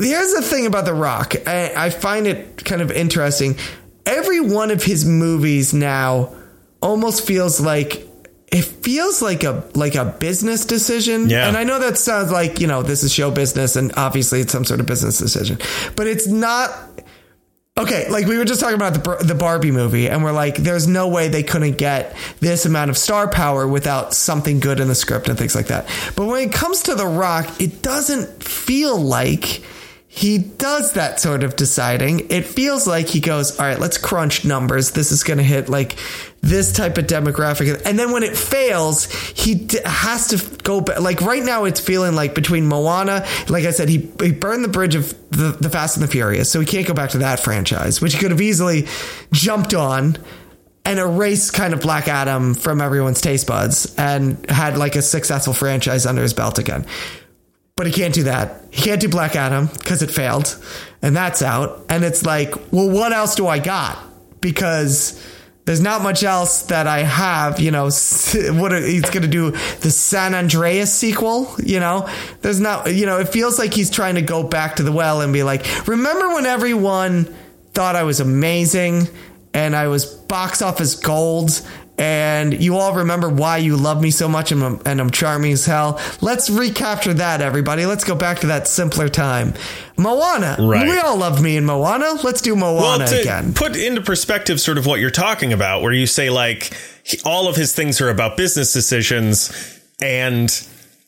Here's the thing about The Rock. I, I find it kind of interesting. Every one of his movies now almost feels like it feels like a like a business decision. Yeah. And I know that sounds like, you know, this is show business and obviously it's some sort of business decision. But it's not Okay, like we were just talking about the the Barbie movie, and we're like, there's no way they couldn't get this amount of star power without something good in the script and things like that. But when it comes to The Rock, it doesn't feel like he does that sort of deciding. It feels like he goes, all right, let's crunch numbers. This is going to hit like this type of demographic. And then when it fails, he d- has to go back. Like right now, it's feeling like between Moana, like I said, he, he burned the bridge of the, the Fast and the Furious. So he can't go back to that franchise, which he could have easily jumped on and erased kind of Black Adam from everyone's taste buds and had like a successful franchise under his belt again. But he can't do that. He can't do Black Adam because it failed, and that's out. And it's like, well, what else do I got? Because there's not much else that I have. You know, what he's going to do the San Andreas sequel. You know, there's not. You know, it feels like he's trying to go back to the well and be like, remember when everyone thought I was amazing and I was box office gold. And you all remember why you love me so much and I'm, and I'm charming as hell. Let's recapture that, everybody. Let's go back to that simpler time. Moana. Right. We all love me in Moana. Let's do Moana well, to again. put into perspective sort of what you're talking about, where you say like he- all of his things are about business decisions, and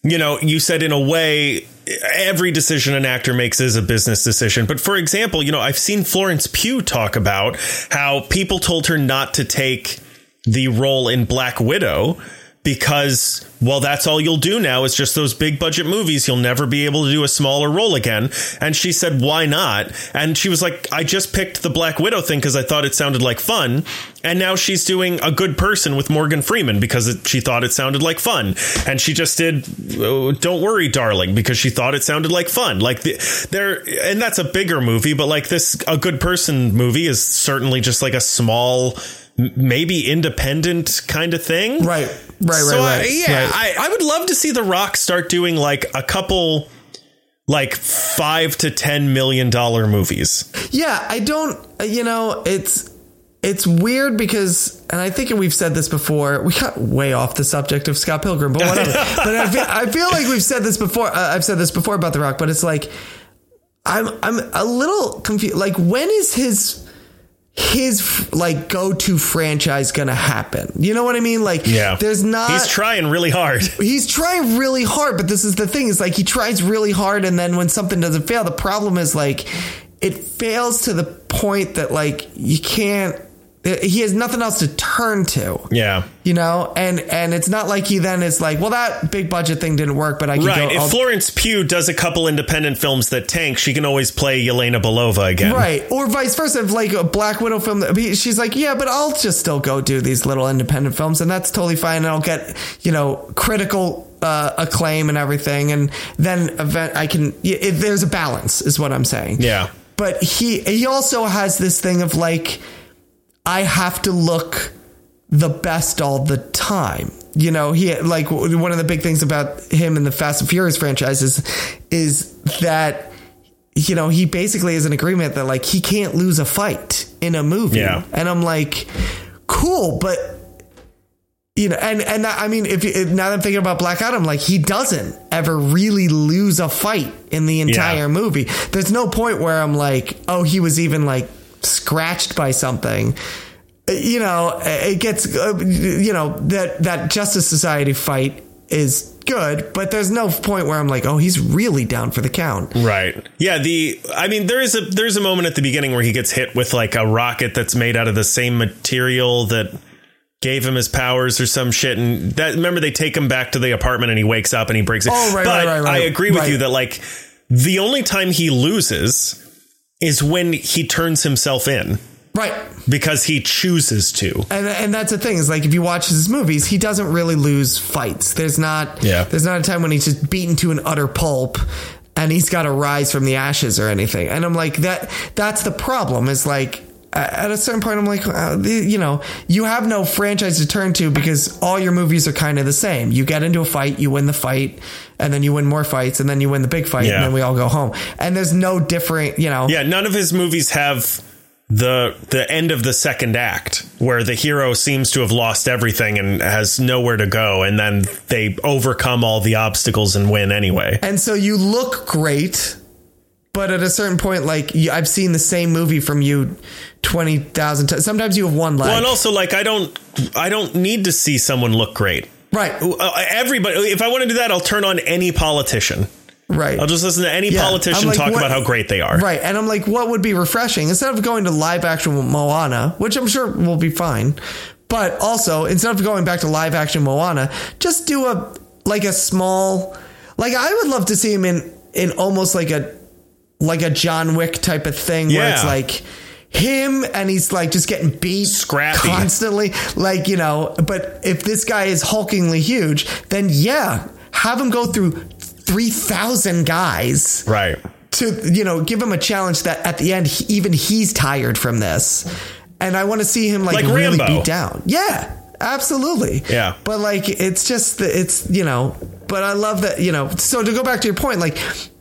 you know, you said in a way every decision an actor makes is a business decision. But for example, you know, I've seen Florence Pugh talk about how people told her not to take the role in Black Widow because well that's all you'll do now is just those big budget movies you'll never be able to do a smaller role again and she said why not and she was like I just picked the Black Widow thing cuz I thought it sounded like fun and now she's doing a good person with Morgan Freeman because it, she thought it sounded like fun and she just did oh, don't worry darling because she thought it sounded like fun like the, there and that's a bigger movie but like this a good person movie is certainly just like a small maybe independent kind of thing Right. Right, so right, right. I, yeah, right. I, I would love to see The Rock start doing like a couple, like five to ten million dollar movies. Yeah, I don't. You know, it's it's weird because, and I think we've said this before. We got way off the subject of Scott Pilgrim, but whatever. but I feel, I feel like we've said this before. Uh, I've said this before about The Rock, but it's like I'm I'm a little confused. Like, when is his his like go to franchise gonna happen? You know what I mean? Like, Yeah, there's not. He's trying really hard. he's trying really hard, but this is the thing is like he tries really hard and then when something doesn't fail, the problem is like it fails to the point that like you can't he has nothing else to turn to. Yeah. You know, and and it's not like he then is like, well, that big budget thing didn't work, but I can Right. go. If I'll- Florence Pugh does a couple independent films that tank, she can always play Yelena Belova again. Right, or vice versa. If like a Black Widow film, she's like, yeah, but I'll just still go do these little independent films, and that's totally fine. And I'll get you know critical uh, acclaim and everything, and then event I can. It, there's a balance, is what I'm saying. Yeah. But he he also has this thing of like, I have to look the best all the time. You know, he like one of the big things about him in the Fast and Furious franchises is that you know he basically is in agreement that like he can't lose a fight in a movie. Yeah. And I'm like, cool, but you know, and and I mean, if, if now that I'm thinking about Black Adam, like he doesn't ever really lose a fight in the entire Yeah. movie. There's no point where I'm like, oh, he was even like scratched by something. You know, it gets, uh, you know, that that Justice Society fight is good, but there's no point where I'm like, oh, he's really down for the count. Right. Yeah. The. I mean, there is a there's a moment at the beginning where he gets hit with like a rocket that's made out of the same material that gave him his powers or some shit. And that remember they take him back to the apartment and he wakes up and he breaks it. Oh, right, but right, right, right. I agree with Right. you that like the only time he loses is when he turns himself in Right. because he chooses to. And, and that's the thing is like if you watch his movies, he doesn't really lose fights. There's not Yeah. there's not a time when he's just beaten to an utter pulp and he's got to rise from the ashes or anything. And I'm like that that's the problem is like at a certain point I'm like uh, you know, you have no franchise to turn to because all your movies are kind of the same. You get into a fight, you win the fight, and then you win more fights and then you win the big fight Yeah. and then we all go home. And there's no different, you know. Yeah, none of his movies have the the end of the second act where the hero seems to have lost everything and has nowhere to go and then they overcome all the obstacles and win anyway. And so you look great, but at a certain point, like I've seen the same movie from you twenty thousand times. Sometimes you have one leg, Well, and also like I don't I don't need to see someone look great. Right? Uh, Everybody if I want to do that I'll turn on any politician. Right. I'll just listen to any Yeah. politician like, talk what- about how great they are. Right. And I'm like, what would be refreshing instead of going to live action Moana, which I'm sure will be fine, but also instead of going back to live action Moana, just do a like a small, like I would love to see him in in almost like a like a John Wick type of thing where it's like him and he's like just getting beat Scrappy. constantly like you know but if this guy is hulkingly huge then yeah have him go through 3000 guys Right. to you know give him a challenge that at the end he, even he's tired from this and i want to see him like, Like really Rambo. beat down yeah absolutely Yeah. but like it's just the, it's you know but i love that you know so to go back to your point like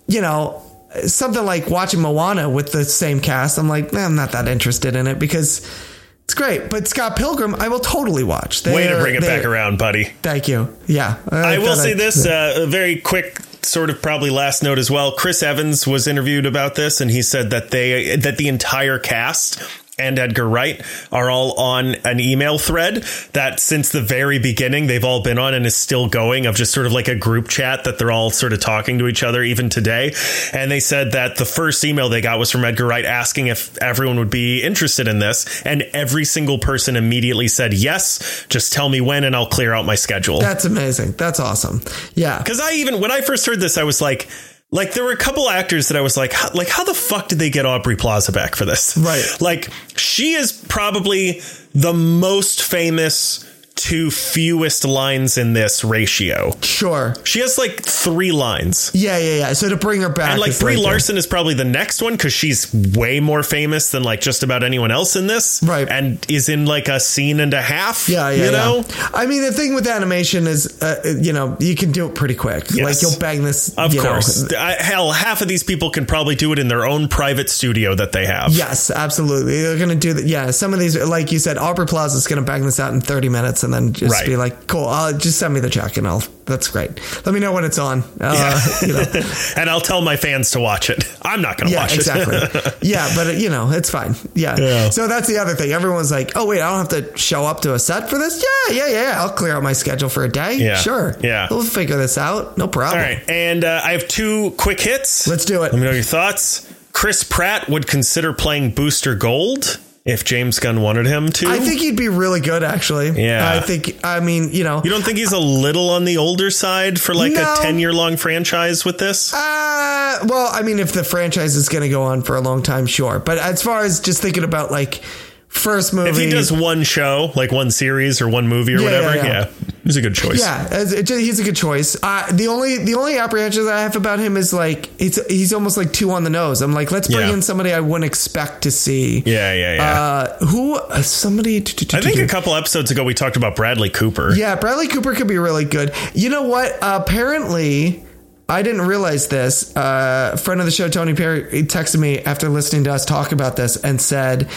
you know something like watching moana with the same cast i'm like nah, i'm not that interested in it because it's great but scott pilgrim i will totally watch Way to bring it back around, buddy. thank you yeah I will say I- this uh, a very quick sort of probably last note as well. Chris Evans was interviewed about this and he said that they that the entire cast and Edgar Wright are all on an email thread that since the very beginning they've all been on and is still going of just sort of like a group chat that they're all sort of talking to each other even today. And they said that the first email they got was from Edgar Wright asking if everyone would be interested in this. And every single person immediately said, yes, just tell me when and I'll clear out my schedule. that's amazing that's awesome yeah Because I even when I first heard this, I was like, like there were a couple actors that I was like, like how the fuck did they get Aubrey Plaza back for this? Right. Like she is probably the most famous to fewest lines in this ratio. sure She has like three lines. Yeah, yeah, yeah. So to bring her back, And like Brie right. Larson is probably the next one because she's way more famous than like just about anyone else in this, Right. And is in like a scene and a half. Yeah, yeah, you know. yeah. I mean, the thing with animation is, uh, you know, you can do it pretty quick. Yes. Like you'll bang this. Of course, I, hell, half of these people can probably do it in their own private studio that they have. Yes, absolutely. They're going to do that. Yeah, some of these, like you said, Aubrey Plaza is going to bang this out in 30 minutes and then just Right. be like, cool, uh, just send me the check and I'll, that's great. Let me know when it's on. Uh, you know. and I'll tell my fans to watch it. I'm not going to Yeah, watch exactly. it. Exactly. yeah, but you know, it's fine. Yeah. Yeah. So that's the other thing. Everyone's like, "Oh wait, I don't have to show up to a set for this." Yeah, yeah, yeah. I'll clear out my schedule for a day. Yeah. Sure. Yeah. We'll figure this out. No problem. right, and uh, I have two quick hits. Let's do it. Let me know your thoughts. Chris Pratt would consider playing Booster Gold if James Gunn wanted him to. I think he'd be really good, actually. Yeah. I think. I mean, you know. you don't think he's a little on the older side for like No. a ten year long franchise with this? Uh, well, I mean, if the franchise is going to go on for a long time, sure. But as far as just thinking about like first movie, if he does one show, like one series or one movie or Yeah, whatever, yeah, yeah, yeah. he's a good choice. Yeah, he's a good choice. Uh, the only the only apprehension that I have about him is like he's he's almost like two on the nose. I'm like, let's bring Yeah. in somebody I wouldn't expect to see. Yeah, yeah, yeah. Uh, who uh, somebody? I think a couple episodes ago we talked about Bradley Cooper. Yeah, Bradley Cooper could be really good. You know what? apparently, I didn't realize this. Uh, friend of the show, Tony Perry, texted me after listening to us talk about this and said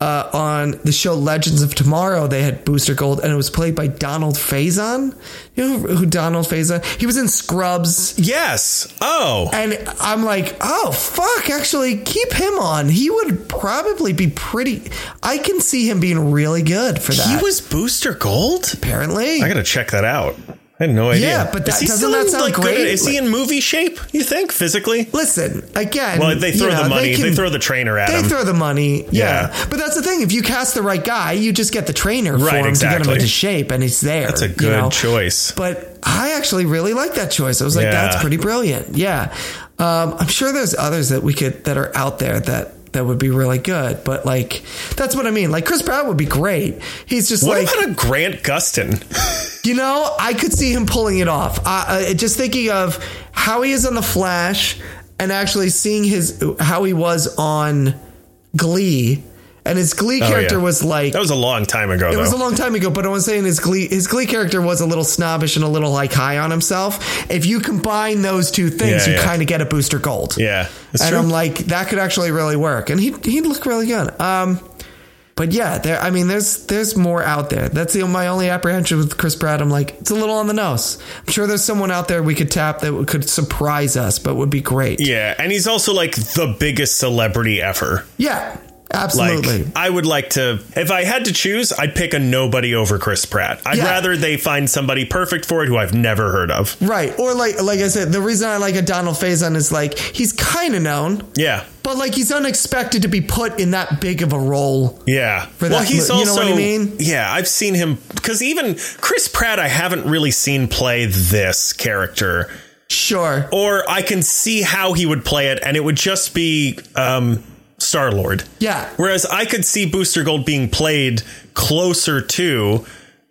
uh, on the show Legends of Tomorrow, they had Booster Gold, and it was played by Donald Faison. You know who Donald Faison? He was in Scrubs. Yes. Oh. And I'm like, oh fuck! Actually, keep him on. He would probably be pretty. I can see him being really good for that. He was Booster Gold? apparently. I gotta check that out. I had no idea. Yeah, but that- is he doesn't still that sound like, good- great? Is he in movie shape? You think physically? Listen again. Well, they throw you know, the money. They, can- throw the trainer at They him. They throw the money, yeah. Yeah. But that's the thing. If you cast the right guy, you just get the trainer for Right, him to get him into shape, and he's there. That's a you good know? choice. But I actually really like that choice. I was like, Yeah. that's pretty brilliant. Yeah. Um, I'm sure there's others that we could that are out there that that would be really good. But like, that's what I mean. Like Chris Pratt would be great. He's just What like, about a Grant Gustin? you know, I could see him pulling it off. Uh, uh, just thinking of how he is on the Flash, and actually seeing his how he was on Glee, and his Glee Oh, character yeah. was like That was a long time ago. it though. was a long time ago, but I was saying his Glee his Glee character was a little snobbish and a little like high on himself. If you combine those two things, Yeah, you yeah. kind of get a booster gold. yeah, and true. I'm like, that could actually really work, and he he'd look really good. Um, but yeah, there. I mean, there's there's more out there. That's the, my only apprehension with Chris Pratt. I'm like, it's a little on the nose. I'm sure there's someone out there we could tap that could surprise us, but would be great. yeah, and he's also like the biggest celebrity ever. Yeah, Like, absolutely. I would like to, if I had to choose, I'd pick a nobody over Chris Pratt. I'd Yeah. rather they find somebody perfect for it who I've never heard of. right. Or like like I said, the reason I like a Donald Faison is like he's kind of known. Yeah. But like he's unexpected to be put in that big of a role. Yeah. For well, that he's mo- you know also. what I mean? Yeah, I've seen him because even Chris Pratt, I haven't really seen play this character, Sure. or I can see how he would play it, and it would just be um, Star Lord. Yeah. Whereas I could see Booster Gold being played closer to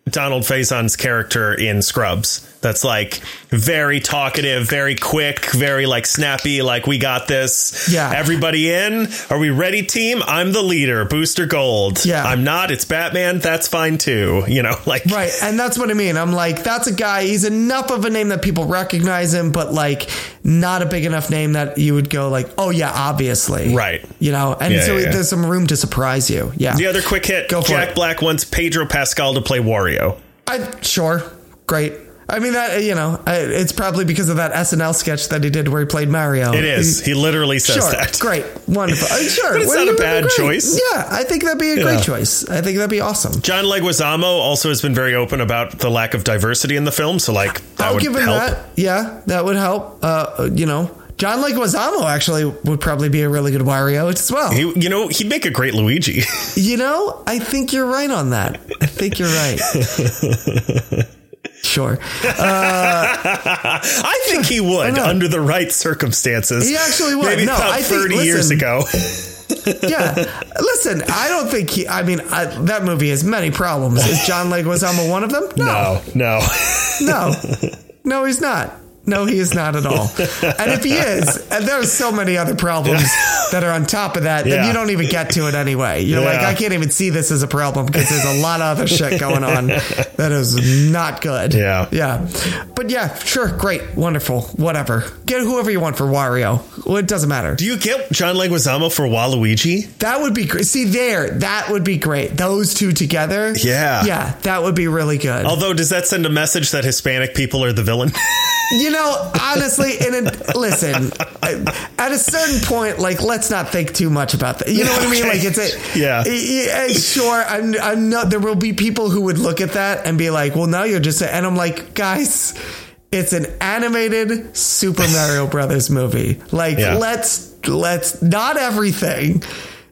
Donald Faison's character in Scrubs. That's like very talkative, very quick, very like snappy, like we got this. Yeah. Everybody in? Are we ready, team? I'm the leader, Booster Gold. Yeah. I'm not, it's Batman, that's fine too. You know, like Right. And that's what I mean. I'm like, that's a guy, he's enough of a name that people recognize him, but like not a big enough name that you would go like, oh yeah, obviously. Right. You know, and Yeah, so yeah, there's some room to surprise you. Yeah. the other quick hit, Go for Jack it. Black wants Pedro Pascal to play Wario. I sure. Great. I mean that you know, it's probably because of that SNL sketch that he did where he played Mario. It is. He literally says Sure, that. great, wonderful. Uh, sure, But it's Well, not a it would be bad choice. Yeah, I think that'd be a Yeah. great choice. I think that'd be awesome. John Leguizamo also has been very open about the lack of diversity in the film, so like that I'll would give him help. that. Yeah, that would help. Uh, you know, John Leguizamo actually would probably be a really good Wario as well. He, you know, he'd make a great Luigi. you know, I think you're right on that. I think you're right. sure. Uh, I think he would under the right circumstances. He actually would. Maybe No, about I think- thirty years listen. ago. Yeah. Listen, I don't think he. I mean, I, that movie has many problems. Is John Leguizamo one of them? No, no. No. No, he's not. No, he is not at all. And if he is, and there are so many other problems that are on top of that that Yeah. you don't even get to it anyway. You're Yeah. like, I can't even see this as a problem because there's a lot of other shit going on that is not good. Yeah. Yeah. But yeah, sure, great, wonderful, whatever. Get whoever you want for Wario. Well, it doesn't matter. Do you get John Leguizamo for Waluigi? That would be great. See there, that would be great. Those two together. Yeah. Yeah, that would be really good. Although, does that send a message that Hispanic people are the villain? You know, honestly, and it, listen, at a certain point, like, let's not think too much about that. You know what I mean? Like, it's a, Yeah. yeah, sure. I'm, I'm not, there will be people who would look at that and be like, well, now you're just, a, and I'm like, guys, it's an animated Super Mario Brothers movie. Like, Yeah. let's, let's, not everything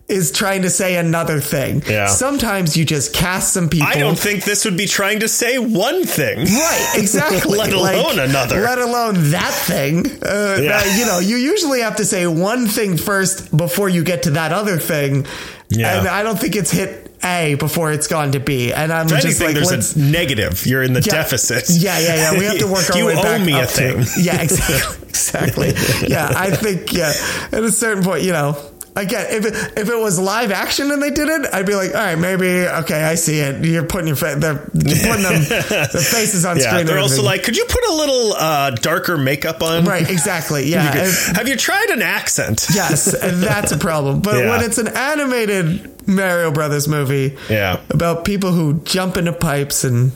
is trying to say another thing. Yeah. Sometimes you just cast some people. I don't think this would be trying to say one thing. Right, exactly. Let Like, alone another. Let alone that thing. Uh, Yeah. that, you know, you usually have to say one thing first before you get to that other thing. Yeah. And I don't think it's hit A before it's gone to B. And I'm If just anything, like, there's let's. a negative. You're in the yeah, deficit. Yeah, yeah, yeah. We have to work our you way owe me up a thing. To, yeah, exactly, exactly. Yeah, I think yeah. At a certain point, you know, again, if it, if it was live action and they did it, I'd be like, all right, maybe okay, I see it. You're putting your fa- they're putting them their faces on Yeah, screen. they're also like, could you put a little uh, darker makeup on? right, exactly. Yeah, and- Have you tried an accent? yes, and that's a problem. But Yeah. when it's an animated Mario Brothers movie. Yeah. About people who jump into pipes and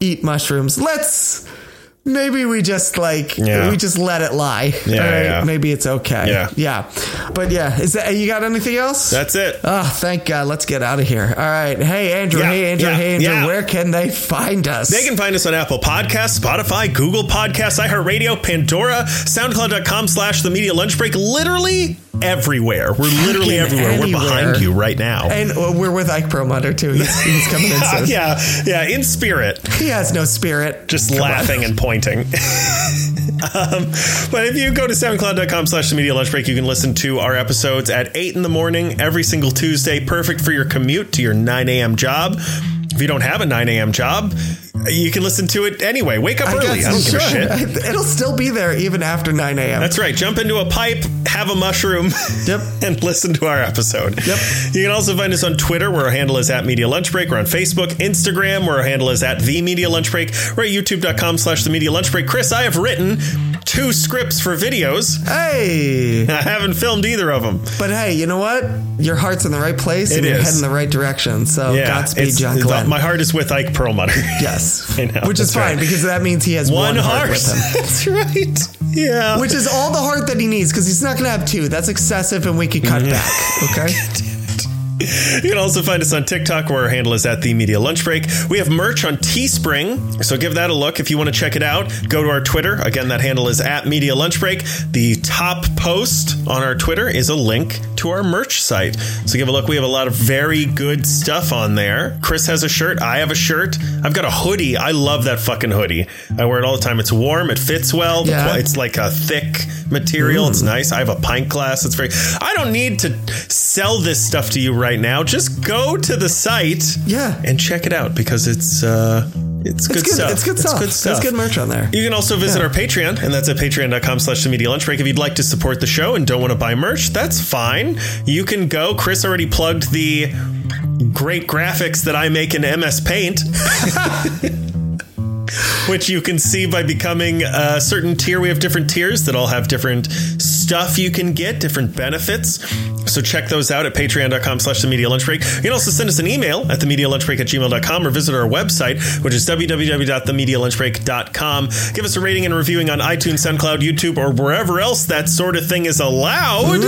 eat mushrooms. Let's maybe we just like Yeah. we just let it lie. Yeah, right? yeah. Maybe it's okay. Yeah. Yeah. But yeah, is that you got anything else? That's it. Oh, thank God. Let's get out of here. All right. Hey, Andrew. Yeah, hey, Andrew. hey, Andrew. Where can they find us? They can find us on Apple Podcasts, Spotify, Google Podcasts, iHeartRadio, Pandora, SoundCloud.com slash The Media Lunch Break. Literally everywhere. We're literally Fucking everywhere. We're behind you right now. And uh, we're with Ike Perlmutter, too. He's, he's coming in soon. yeah, yeah, in spirit. He has no spirit. just Come on. laughing and pointing. um, but if you go to soundcloud.com slash the media lunch break, you can listen to our episodes at 8 in the morning every single Tuesday. Perfect for your commute to your 9 a.m. job. If you don't have a 9 a.m. job, you can listen to it anyway. Wake up I early. guess, I don't give a shit. It'll still be there even after 9 a.m. That's right. Jump into a pipe, have a mushroom, Yep. and listen to our episode. Yep. You can also find us on Twitter, where our handle is at Media Lunch Break. We're on Facebook, Instagram, where our handle is at The Media Lunch Break. We're at YouTube.com slash The Media Lunch Break. Chris, I have written two scripts for videos. Hey. I haven't filmed either of them. But hey, you know what? Your heart's in the right place and It you're heading the right direction. So Godspeed, John Glenn. My heart is with Ike Perlmutter. yes. I know, Which is fine right. because that means he has one, One heart heart. That's right. Yeah. Which is all the heart that he needs because he's not going to have two. That's excessive and we could cut mm-hmm. back. Okay. You can also find us on TikTok where our handle is at the Media Lunch Break. We have merch on Teespring, so give that a look if you want to check it out. Go to our Twitter. Again, that handle is at Media Lunch Break. The top post on our Twitter is a link to our merch site. So give a look. We have a lot of very good stuff on there. Chris has a shirt. I have a shirt. I've got a hoodie. I love that fucking hoodie. I wear it all the time. It's warm. It fits well. Yeah. It's like a thick material. It's nice. I have a pint glass. It's very. I don't need to sell this stuff to you right now. Just go to the site, Yeah. and check it out because it's uh, it's good, It's good. stuff. It's good stuff. good There's good merch on there. You can also visit Yeah. our Patreon, and that's at patreon.com slash the media lunch break. If you'd like to support the show and don't want to buy merch, that's fine. You can go. Chris already plugged the great graphics that I make in MS Paint. which you can see by becoming a certain tier. We have different tiers that all have different stuff you can get, different benefits. So check those out at patreon.com slash the media lunch break. You can also send us an email at the media lunch break at gmail.com or visit our website, which is www.themedialunchbreak.com. Give us a rating and reviewing on iTunes, SoundCloud, YouTube, or wherever else that sort of thing is allowed,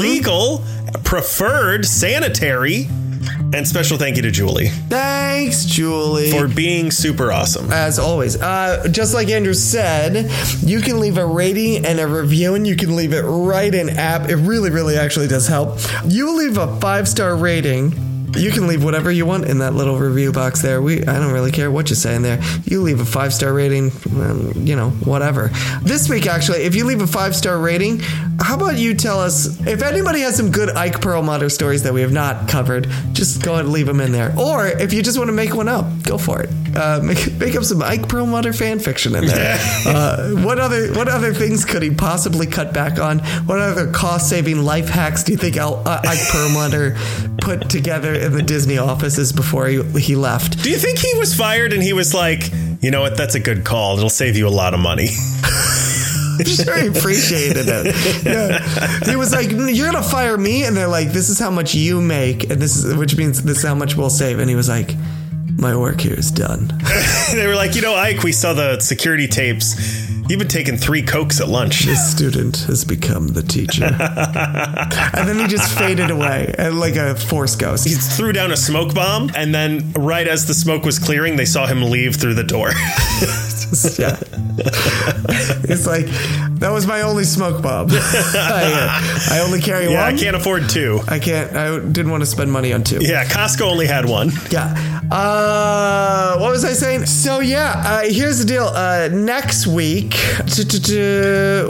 legal, preferred, sanitary. And special thank you to Julie Thanks, Julie. for being super awesome. as always. Uh, just like Andrew said, you can leave a rating and a review, and you can leave it right in app. It really, really actually does help. You leave a five star rating. You can leave whatever you want in that little review box there. We I don't really care what you say in there. You leave a five star rating, um, you know, whatever. This week, actually, if you leave a five star rating, how about you tell us if anybody has some good Ike Perlmutter stories that we have not covered? Just go ahead and leave them in there. Or if you just want to make one up, go for it. Uh, make make up some Ike Perlmutter fan fiction in there. uh, what other what other things could he possibly cut back on? What other cost saving life hacks do you think Al, uh, Ike Perlmutter put together in the Disney offices before he, he left? Do you think he was fired and he was like, you know what, that's a good call. It'll save you a lot of money. Sure he appreciated it. Yeah. He was like, "You're gonna fire me," and they're like, "This is how much you make, and this is which means this is how much we'll save." And he was like, "My work here is done." they were like, you know, Ike, we saw the security tapes. You've been taking three cokes at lunch. This student has become the teacher, and then he just faded away uh, like a force ghost. He threw down a smoke bomb, and then right as the smoke was clearing, they saw him leave through the door. yeah. It's like that was my only smoke bomb. I, I only carry yeah, one. I can't afford two. I can't. I didn't want to spend money on two. Yeah, Costco only had one. Yeah. Uh, what was I saying? So yeah, uh, here's the deal. Uh, next week,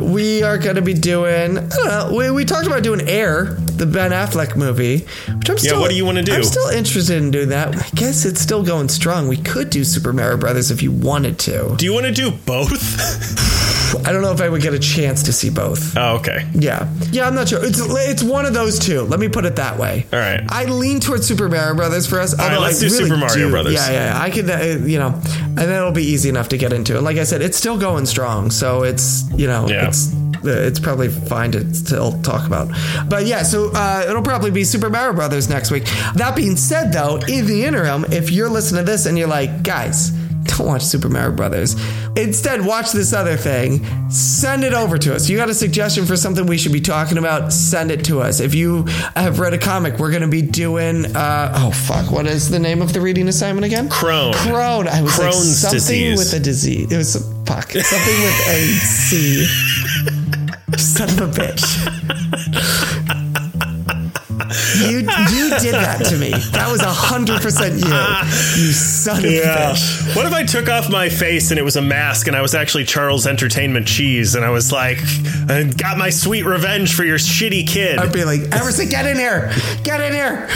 we are going to be doing. I don't know. We, we talked about doing Air, the Ben Affleck movie. Which I'm still, what do you wanna do? I'm still interested in doing that. I guess it's still going strong. We could do Super Mario Brothers if you wanted to. Do you want to do both? I don't know if I would get a chance to see both. oh, okay. Yeah, yeah, I'm not sure. It's it's one of those two. Let me put it that way. All right. I lean towards Super Mario Brothers for us. right, although let's I do really Super Mario do- Brothers. Yeah, yeah, yeah. I could, uh, you know, and then it'll be easy enough to get into. And like I said, it's still going strong. So it's you know, Yeah. it's it's probably fine to still talk about. But yeah, so uh, it'll probably be Super Mario Brothers next week. That being said, though, in the interim, if you're listening to this and you're like, guys, don't watch Super Mario Brothers. Instead, watch this other thing. Send it over to us. You got a suggestion for something we should be talking about? Send it to us. If you have read a comic, we're going to be doing. Uh, oh fuck! What is the name of the reading assignment again? Crohn. Crohn. I was Crohn's like something disease. with a disease. It was fuck something with a C. Son of a bitch. You you did that to me. That was hundred percent you. You son of a bitch. What if I took off my face and it was a mask and I was actually Charles Entertainment Cheese and I was like, I got my sweet revenge for your shitty kid. I'd be like, Emerson, get in here, get in here.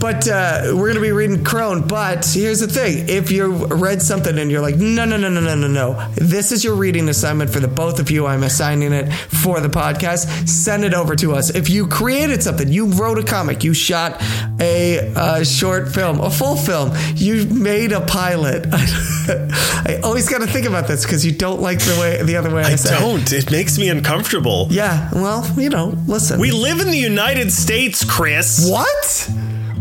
But uh, we're going to be reading Crone. But here's the thing: if you read something and you're like, no, no, no, no, no, no, no, this is your reading assignment for the both of you. I'm assigning it for the podcast. Send it over to us. If you created something, you wrote a comic, you shot a uh, short film, a full film, you made a pilot. I always got to think about this because you don't like the way the other way I, I don't. It makes me uncomfortable. Yeah, well, you know, listen. We live in the United States, Chris. what?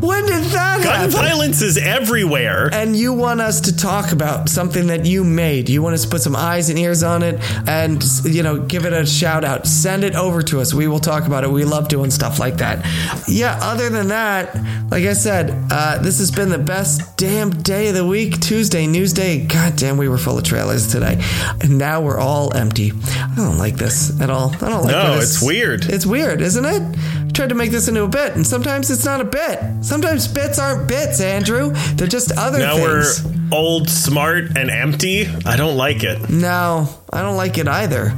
When did that Gun happen? violence is everywhere. and you want us to talk about something that you made. You want us to put some eyes and ears on it and, you know, give it a shout out. Send it over to us. We will talk about it. We love doing stuff like that. Yeah, other than that, like I said, uh, this has been the best damn day of the week. Tuesday, news day. God damn, we were full of trailers today. And now we're all empty. I don't like this at all. I don't like No, it's weird. It's weird, isn't it? Tried to make this into a bit, and sometimes it's not a bit. Sometimes bits aren't bits, Andrew. They're just other Now things. we're old, smart, and empty. I don't like it. No, I don't like it either.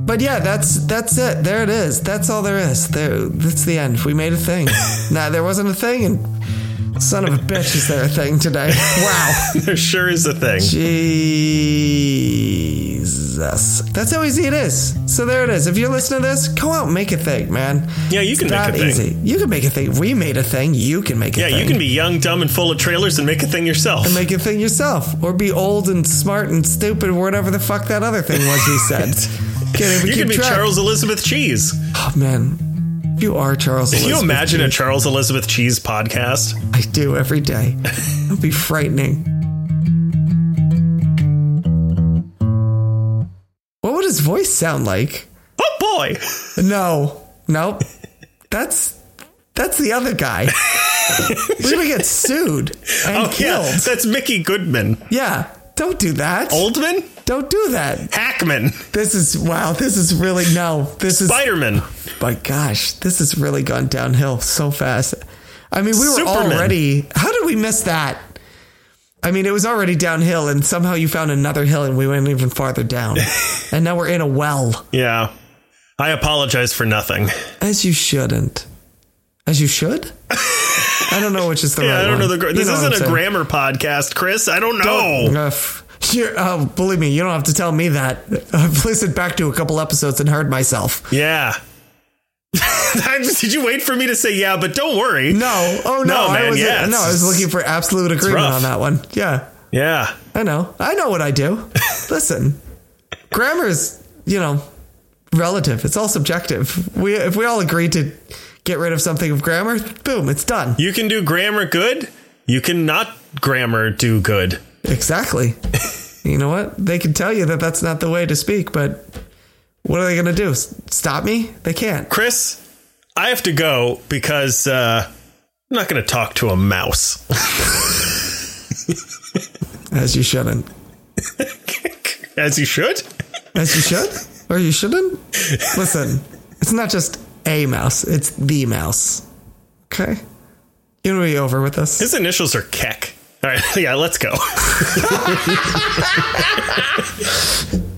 But yeah, that's that's it. There it is. That's all there is. There, that's the end. We made a thing. nah, there wasn't a thing, and son of a bitch, is there a thing today? Wow. There sure is a thing. Jesus. That's how easy it is. So there it is. If you're listening to this, go out and make a thing, man. Yeah, you can It's make a thing. easy. You can make a thing. We made a thing. You can make a Yeah, thing. Yeah, you can be young, dumb, and full of trailers and make a thing yourself. And make a thing yourself, or be old and smart and stupid, or whatever the fuck that other thing was we said. Can't even you can be. Charles Elizabeth Cheese. Oh man, you are Charles. Can you imagine a Charles Elizabeth Cheese podcast? I do every day. It'll be frightening. What would his voice sound like? Oh boy! No, nope. That's that's the other guy. We're gonna get sued and Oh yeah, killed. that's Mickey Goodman. Yeah, don't do that. Oldman? Don't do that. Hackman? This is wow. This is really no. This is Spider-Man? my gosh. This has really gone downhill so fast. I mean, we were Superman. already. How did we miss that? I mean, it was already downhill, and somehow you found another hill, and we went even farther down, and now we're in a well. Yeah. I apologize for nothing. As you shouldn't. As you should. I don't know which is the Yeah, right I don't one. know the. Gra- You this know isn't a saying. grammar podcast, Chris. I don't know. Uh, f- you're- oh, uh, believe me, you don't have to tell me that. I've listened back to a couple episodes and heard myself. Yeah. Did you wait for me to say yeah? But don't worry. No, oh no, No, I man, was yeah, no, I was looking for absolute agreement on that one. Yeah, Yeah. I know, I know what I do. Listen, grammar is you know relative. It's all subjective. We if we all agree to get rid of something of grammar, boom, it's done. You can do grammar good. You cannot grammar do good. Exactly. you know what? They can tell you that that's not the way to speak, but what are they going to do? Stop me? They can't. Chris, I have to go because uh, I'm not going to talk to a mouse. As you shouldn't. As you should. As you should? Or you shouldn't? Listen, it's not just a mouse, it's the mouse. Okay? You want to be over with this? His initials are Keck. All right, yeah, let's go.